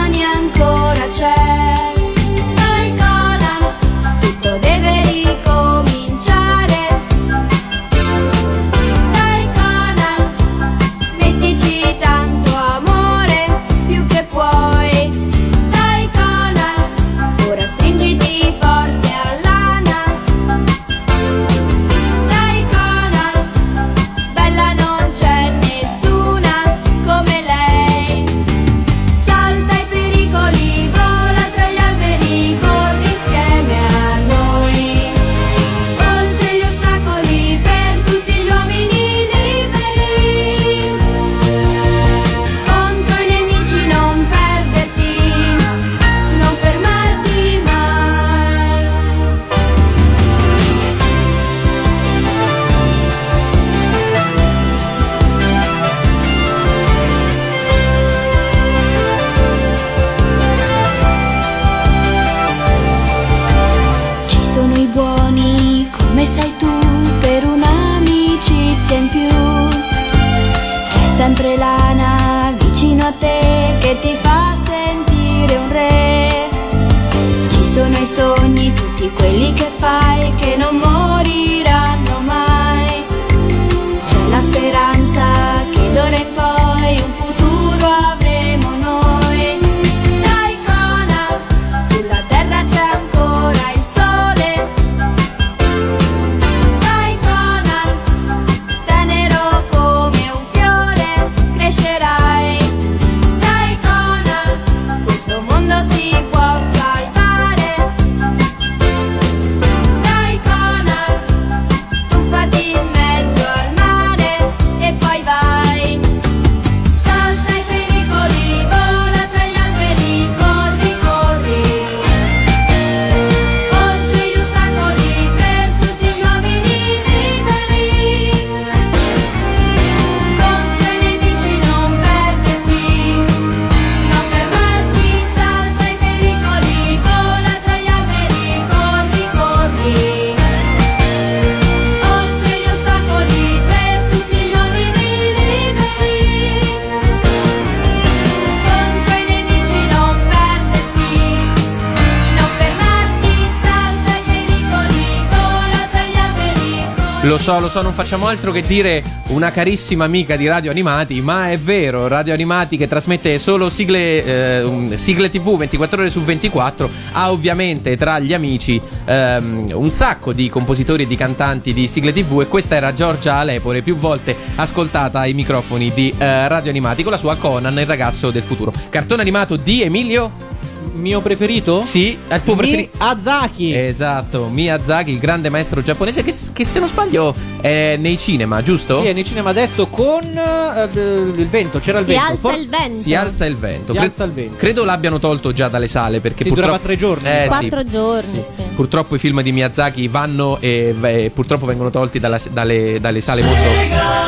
so, lo so, non facciamo altro che dire una carissima amica di Radio Animati, ma è vero, Radio Animati che trasmette solo sigle, eh, sigle TV 24 ore su 24, ha ovviamente tra gli amici ehm, un sacco di compositori e di cantanti di sigle TV e questa era Giorgia Alepore, più volte ascoltata ai microfoni di eh, Radio Animati con la sua Conan, il ragazzo del futuro. Cartone animato di Emilio? Mio preferito? Sì, è il tuo preferito. Miyazaki. Esatto, Miyazaki, il grande maestro giapponese che, che se non sbaglio è nei cinema, giusto? Sì, è nei cinema adesso con eh, il vento. C'era il Si vento. alza For- il vento. Si alza il vento. Si Cre- alza il vento. Credo l'abbiano tolto già dalle sale perché Sì, purtroppo durava tre giorni. Eh, sì. Quattro giorni, sì. Purtroppo i film di Miyazaki vanno e, e purtroppo vengono tolti dalla- dalle, dalle sale molto.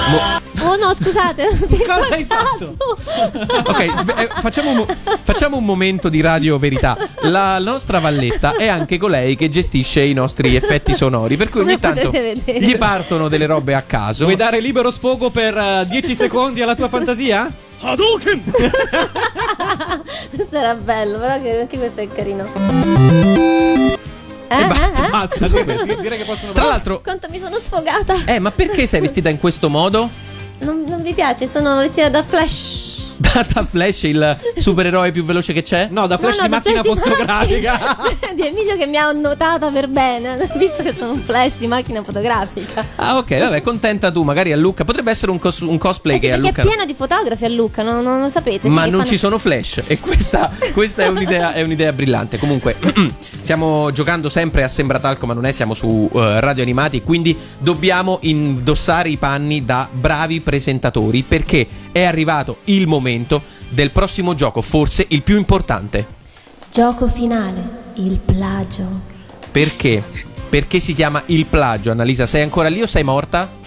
mo- Oh no, scusate, Cosa hai caso. Ok, sve- eh, facciamo, un, mo- facciamo un momento di radio verità. La nostra Valletta è anche colei che gestisce i nostri effetti sonori. Per cui Come ogni tanto potete vedere. gli partono delle robe a caso. Vuoi dare libero sfogo per 10 secondi alla tua fantasia? Hadouken! questo era bello, però che- anche questo è carino. Eh, E basta, eh, eh? basta. Direi che possono Tra l'altro, Quanto mi sono sfogata. eh, ma perché sei vestita in questo modo? Non, non vi piace, sono vestita da Flash. Data Flash, il supereroe più veloce che c'è? No, da flash No, no, di da macchina flash di fotografica. macchina. di Emilio che mi ha notata per bene, visto che sono un flash di macchina fotografica. Ah, ok, vabbè, contenta tu, magari a Lucca. Potrebbe essere un, cos- un cosplay che a Lucca. è pieno di fotografi a Lucca, non, non lo sapete. sì, Ma non fanno- ci sono flash e questa, questa è, un'idea, è un'idea brillante. Comunque, stiamo giocando sempre a Sembratalco, ma non è, siamo su eh, Radio Animati, quindi dobbiamo indossare i panni da bravi presentatori perché è arrivato il momento del prossimo gioco, forse il più importante. Gioco finale, il plagio. Perché? Perché si chiama il plagio, Annalisa? Sei ancora lì o sei morta?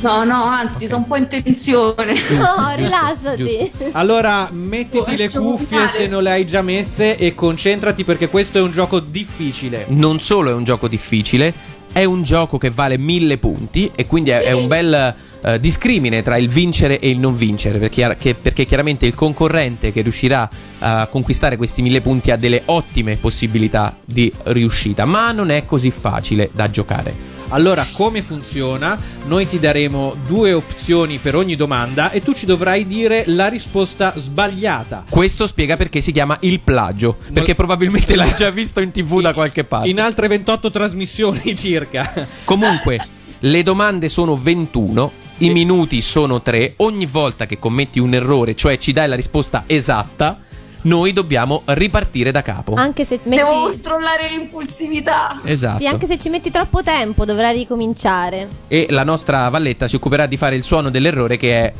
No, no, anzi, sono un po' in tensione. No, rilassati. Allora, mettiti le cuffie se non le hai già messe e concentrati perché questo è un gioco difficile. non solo è un gioco difficile, è un gioco che vale mille punti e quindi è, è un bel eh, discrimine tra il vincere e il non vincere, perché, che- perché chiaramente il concorrente che riuscirà a conquistare questi mille punti ha delle ottime possibilità di riuscita, ma non è così facile da giocare. Allora, come funziona? Noi ti daremo due opzioni per ogni domanda e tu ci dovrai dire la risposta sbagliata. Questo spiega perché si chiama il plagio, perché probabilmente l'hai già visto in tv da qualche parte. In altre 28 trasmissioni circa. Comunque, le domande sono 21, i minuti sono 3. Ogni volta che commetti un errore, cioè ci dai la risposta esatta, noi dobbiamo ripartire da capo. Anche se metti... Devo controllare l'impulsività. Esatto. Sì, anche se ci metti troppo tempo dovrai ricominciare. E la nostra Valletta si occuperà di fare il suono dell'errore che è.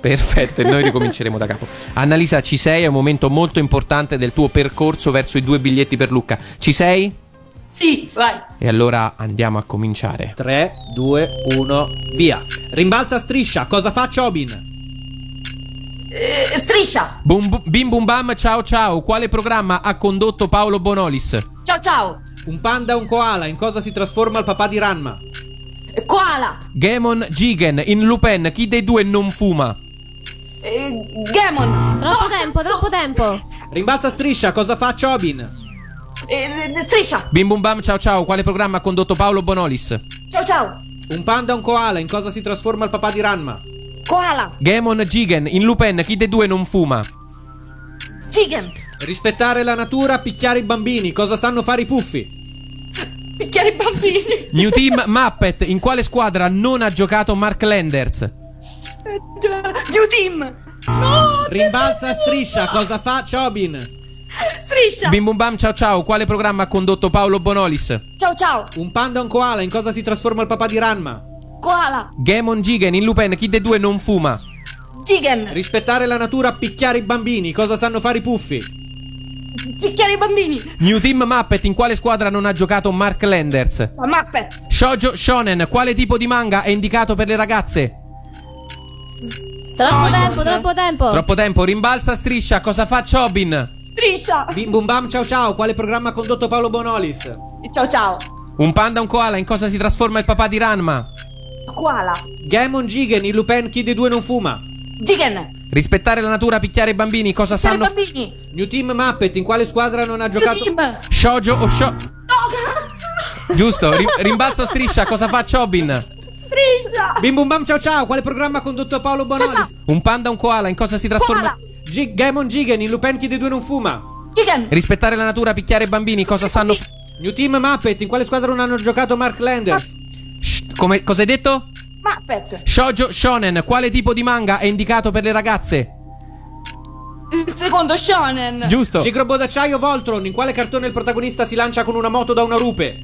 Perfetto, e noi ricominceremo da capo. Annalisa, ci sei? È un momento molto importante del tuo percorso verso i due biglietti per Lucca. Ci sei? Sì, vai. E allora andiamo a cominciare. 3, 2, 1, via. Rimbalza striscia, cosa fa Chobin? Eh, striscia. Bum, bu- bim bum bam, ciao ciao. Quale programma ha condotto Paolo Bonolis? Ciao ciao. Un panda e un koala, in cosa si trasforma il papà di Ranma? Koala. Gamon Jigen, in Lupin, chi dei due non fuma? Eh, Gamon. Troppo tempo, troppo tempo. Rimbalza striscia, cosa fa Chobin? Eh, eh, striscia. Bim bum bam, ciao ciao. Quale programma ha condotto Paolo Bonolis? Ciao ciao. Un panda e un koala, in cosa si trasforma il papà di Ranma? Koala. Gamon Jigen, in Lupin, chi dei due non fuma? Chicken. Rispettare la natura, picchiare i bambini, cosa sanno fare i puffi? Picchiare i bambini. New Team Muppet, in quale squadra non ha giocato Mark Landers? New team. No. Rimbalza striscia, cosa fa Chobin? Striscia. Bim bum bam, ciao ciao. Quale programma ha condotto Paolo Bonolis? Ciao ciao. Un panda e un koala, in cosa si trasforma il papà di Ranma? Koala. Gamon Jigen, in Lupin, chi dei due non fuma? Chicken. Rispettare la natura, picchiare i bambini, cosa sanno fare i puffi? Picchiare i bambini. New Team Muppet, in quale squadra non ha giocato Mark Landers? La Muppet. Shoujo Shonen, quale tipo di manga è indicato per le ragazze? Troppo tempo, troppo tempo. Troppo tempo, rimbalza striscia, cosa fa Chobin? Striscia. Bim bum bam ciao ciao, quale programma ha condotto Paolo Bonolis? Ciao ciao. Un panda un koala, in cosa si trasforma il papà di Ranma? Koala. Gamon Jigen, in Lupin chi dei due non fuma? Chicken. Rispettare la natura, picchiare i bambini, cosa Picchiare i sanno? bambini. New Team Muppet, in quale squadra non ha New giocato? team. Shoujo o sho... No, cazzo. Giusto, ri- rimbalzo striscia, cosa fa Chobin? Striscia! Bim bum bam ciao ciao, quale programma ha condotto Paolo Bonolis? Un panda, un koala, in cosa si trasforma? Koala. G- Gaemon Gigan, in Lupin chi dei due non fuma? Chicken! Rispettare la natura, picchiare i bambini, cosa sanno? f- New Team Muppet, in quale squadra non hanno giocato Mark Landers? Shh, come, cosa hai detto? Muppet! Shoujo Shonen, quale tipo di manga è indicato per le ragazze? Il secondo shonen! Giusto. Gigrobo d'acciaio Voltron, in quale cartone il protagonista si lancia con una moto da una rupe?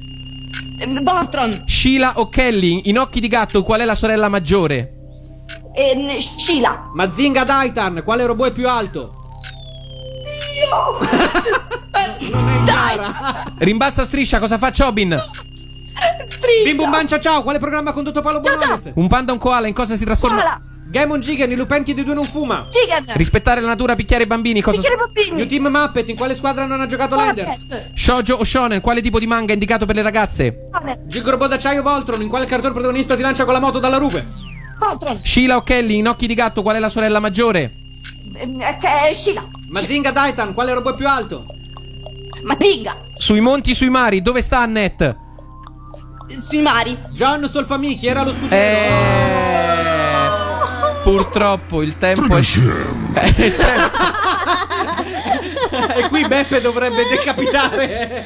Eh, Voltron! Sheila o Kelly, in occhi di gatto, qual è la sorella maggiore? E n- Sheila! Mazinga Daitan, quale robot è più alto? Dai! Rimbalza striscia, cosa fa Chobin? Bim bum bam ciao ciao, quale programma ha condotto Paolo Bonolis? Un panda, un koala, in cosa si trasforma? Koala! Gaemon Gigan, in Lupin chi dei due non fuma? Chicken! Rispettare la natura, picchiare i bambini, cosa Picchiare bambini! New Team Muppet, in quale squadra non ha giocato Landers? Shoujo o Shonen, quale tipo di manga è indicato per le ragazze? Gigrobo d'acciaio Voltron, in quale cartone protagonista si lancia con la moto dalla rupe? Voltron! Sheila o Kelly, in occhi di gatto, qual è la sorella maggiore? Eh, che- Sheila! Mazinga Daitan, quale robot è più alto? Mazinga! Sui monti, sui mari, dove sta Annette? Sui mari! John Solfami, chi era lo scudiero? Eh, purtroppo il tempo è. Eh, e qui Beppe dovrebbe decapitare.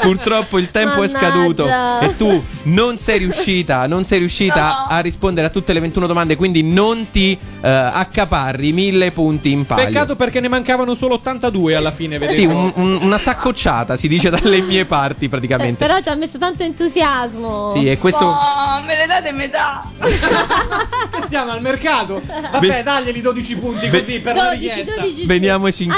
Purtroppo il tempo è scaduto Mannaggia. e tu non sei riuscita, non sei riuscita a rispondere a tutte le 21 domande, quindi non ti eh, accaparri mille punti in palio. Peccato perché ne mancavano solo 82 alla fine, vedevo. Sì, un- un- una saccocciata si dice dalle mie parti Eh, praticamente. però ci ha messo tanto entusiasmo. Sì, e questo Oh, me le date metà! Stiamo al mercato. Vabbè, daglieli 12 punti così per la 12, richiesta. 12. veniamoci Anzi,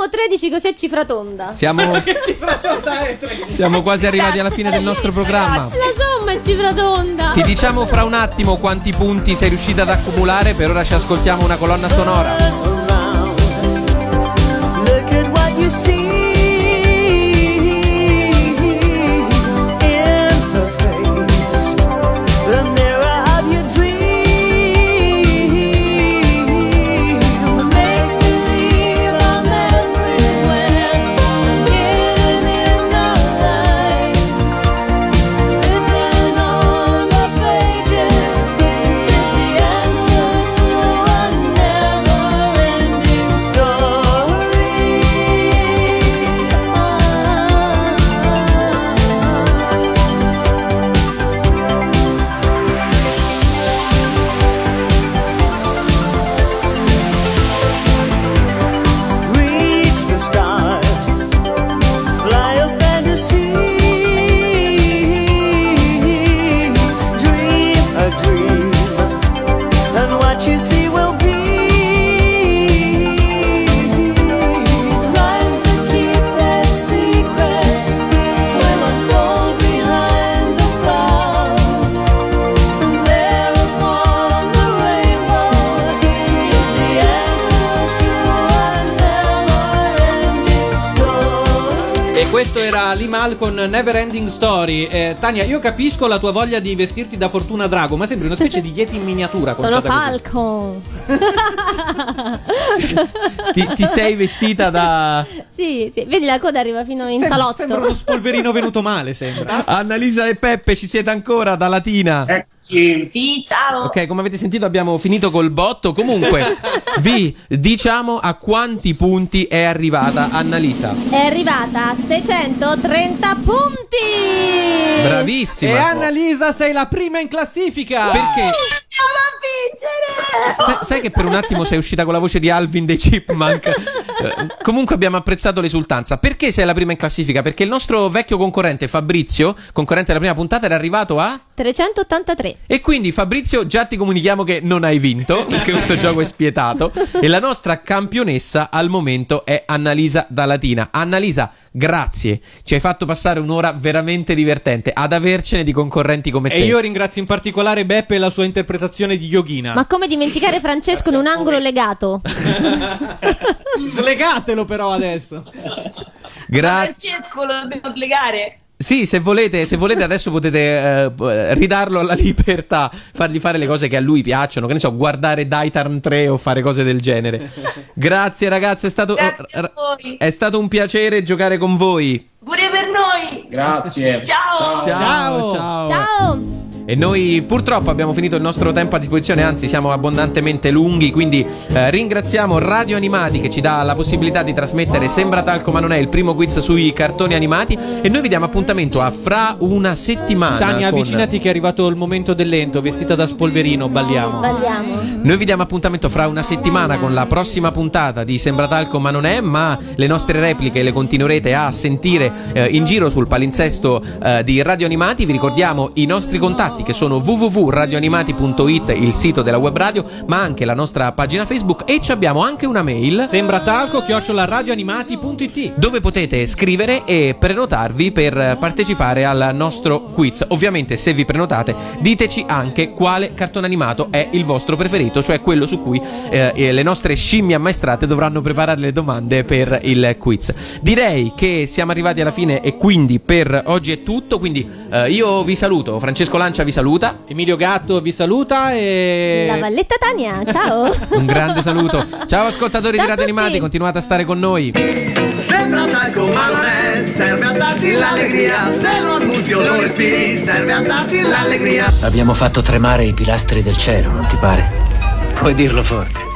facciamo 13 così è cifra tonda. Siamo, cifra tonda è? tre? siamo quasi arrivati alla fine del nostro programma. La somma è cifra tonda. Ti diciamo fra un attimo quanti punti sei riuscita ad accumulare, per ora ci ascoltiamo una colonna sonora. Look at what you see Never Ending Story. Eh, Tania, io capisco la tua voglia di vestirti da Fortuna Drago, ma sembri una specie di Yeti in miniatura. Sono così. Falcon. Ti, ti sei vestita da sì, sì, vedi la coda arriva fino in Sembra, salotto. sembra uno spolverino venuto male, sembra. Annalisa e Peppe, ci siete ancora da Latina? Eccoci. Sì, ciao! Ok, come avete sentito abbiamo finito col botto. Comunque, vi diciamo a quanti punti è arrivata Annalisa. È arrivata a 630 punti. Bravissima. E Annalisa, sei la prima in classifica. Perché? Andiamo a vincere! Sai, sai che per un attimo sei uscita con la voce di Alvin dei Chipmunk? Eh, comunque abbiamo apprezzato l'esultanza. Perché sei la prima in classifica? Perché il nostro vecchio concorrente Fabrizio, concorrente della prima puntata, era arrivato a 383. E quindi Fabrizio già ti comunichiamo che non hai vinto, perché questo gioco è spietato. E la nostra campionessa al momento è Annalisa da Latina. Annalisa, grazie. Ci hai fatto passare un'ora veramente divertente ad avercene di concorrenti come te. E io ringrazio in particolare Beppe e la sua interpretazione di Yogina. Ma come dimenticare Francesco in un angolo legato? Slegatelo però adesso. Grazie. Francesco, lo dobbiamo slegare. Sì, se volete, se volete adesso potete eh, ridarlo alla libertà, fargli fare le cose che a lui piacciono, che ne so, guardare Daitarn 3 o fare cose del genere. Grazie ragazzi, è stato, Grazie è stato un piacere giocare con voi. Pure per noi! Grazie. Ciao. Ciao, ciao. Ciao! E noi purtroppo abbiamo finito il nostro tempo a disposizione, anzi siamo abbondantemente lunghi, quindi eh, ringraziamo Radio Animati che ci dà la possibilità di trasmettere Sembra talco ma non è il primo quiz sui cartoni animati e noi vi diamo appuntamento a fra una settimana. Tania, con- avvicinati che è arrivato il momento del lento, vestita da spolverino, balliamo. Balliamo. Noi vi diamo appuntamento fra una settimana con la prossima puntata di Sembra talco ma non è, ma le nostre repliche le continuerete a sentire eh, in giro sul palinsesto eh, di Radio Animati. Vi ricordiamo i nostri contatti che sono www.radioanimati.it, il sito della web radio, ma anche la nostra pagina Facebook e ci abbiamo anche una mail. Sembra talco chiocciola radioanimati.it dove potete scrivere e prenotarvi per partecipare al nostro quiz. Ovviamente, se vi prenotate, diteci anche quale cartone animato è il vostro preferito, cioè quello su cui eh, le nostre scimmie ammaestrate dovranno preparare le domande per il quiz. Direi che siamo arrivati alla fine e quindi per oggi è tutto. Quindi eh, io vi saluto, Francesco Lancia vi saluta. Emilio Gatto vi saluta e. La Valletta Tania, ciao! Un grande saluto. Ciao ascoltatori Ciao di Radio. Animati, continuate a stare con noi. Sembra talco ma non è, serve a darti l'allegria, se lo annusi o lo respiri, serve a darti l'allegria. Abbiamo fatto tremare i pilastri del cielo, non ti pare? Puoi dirlo forte.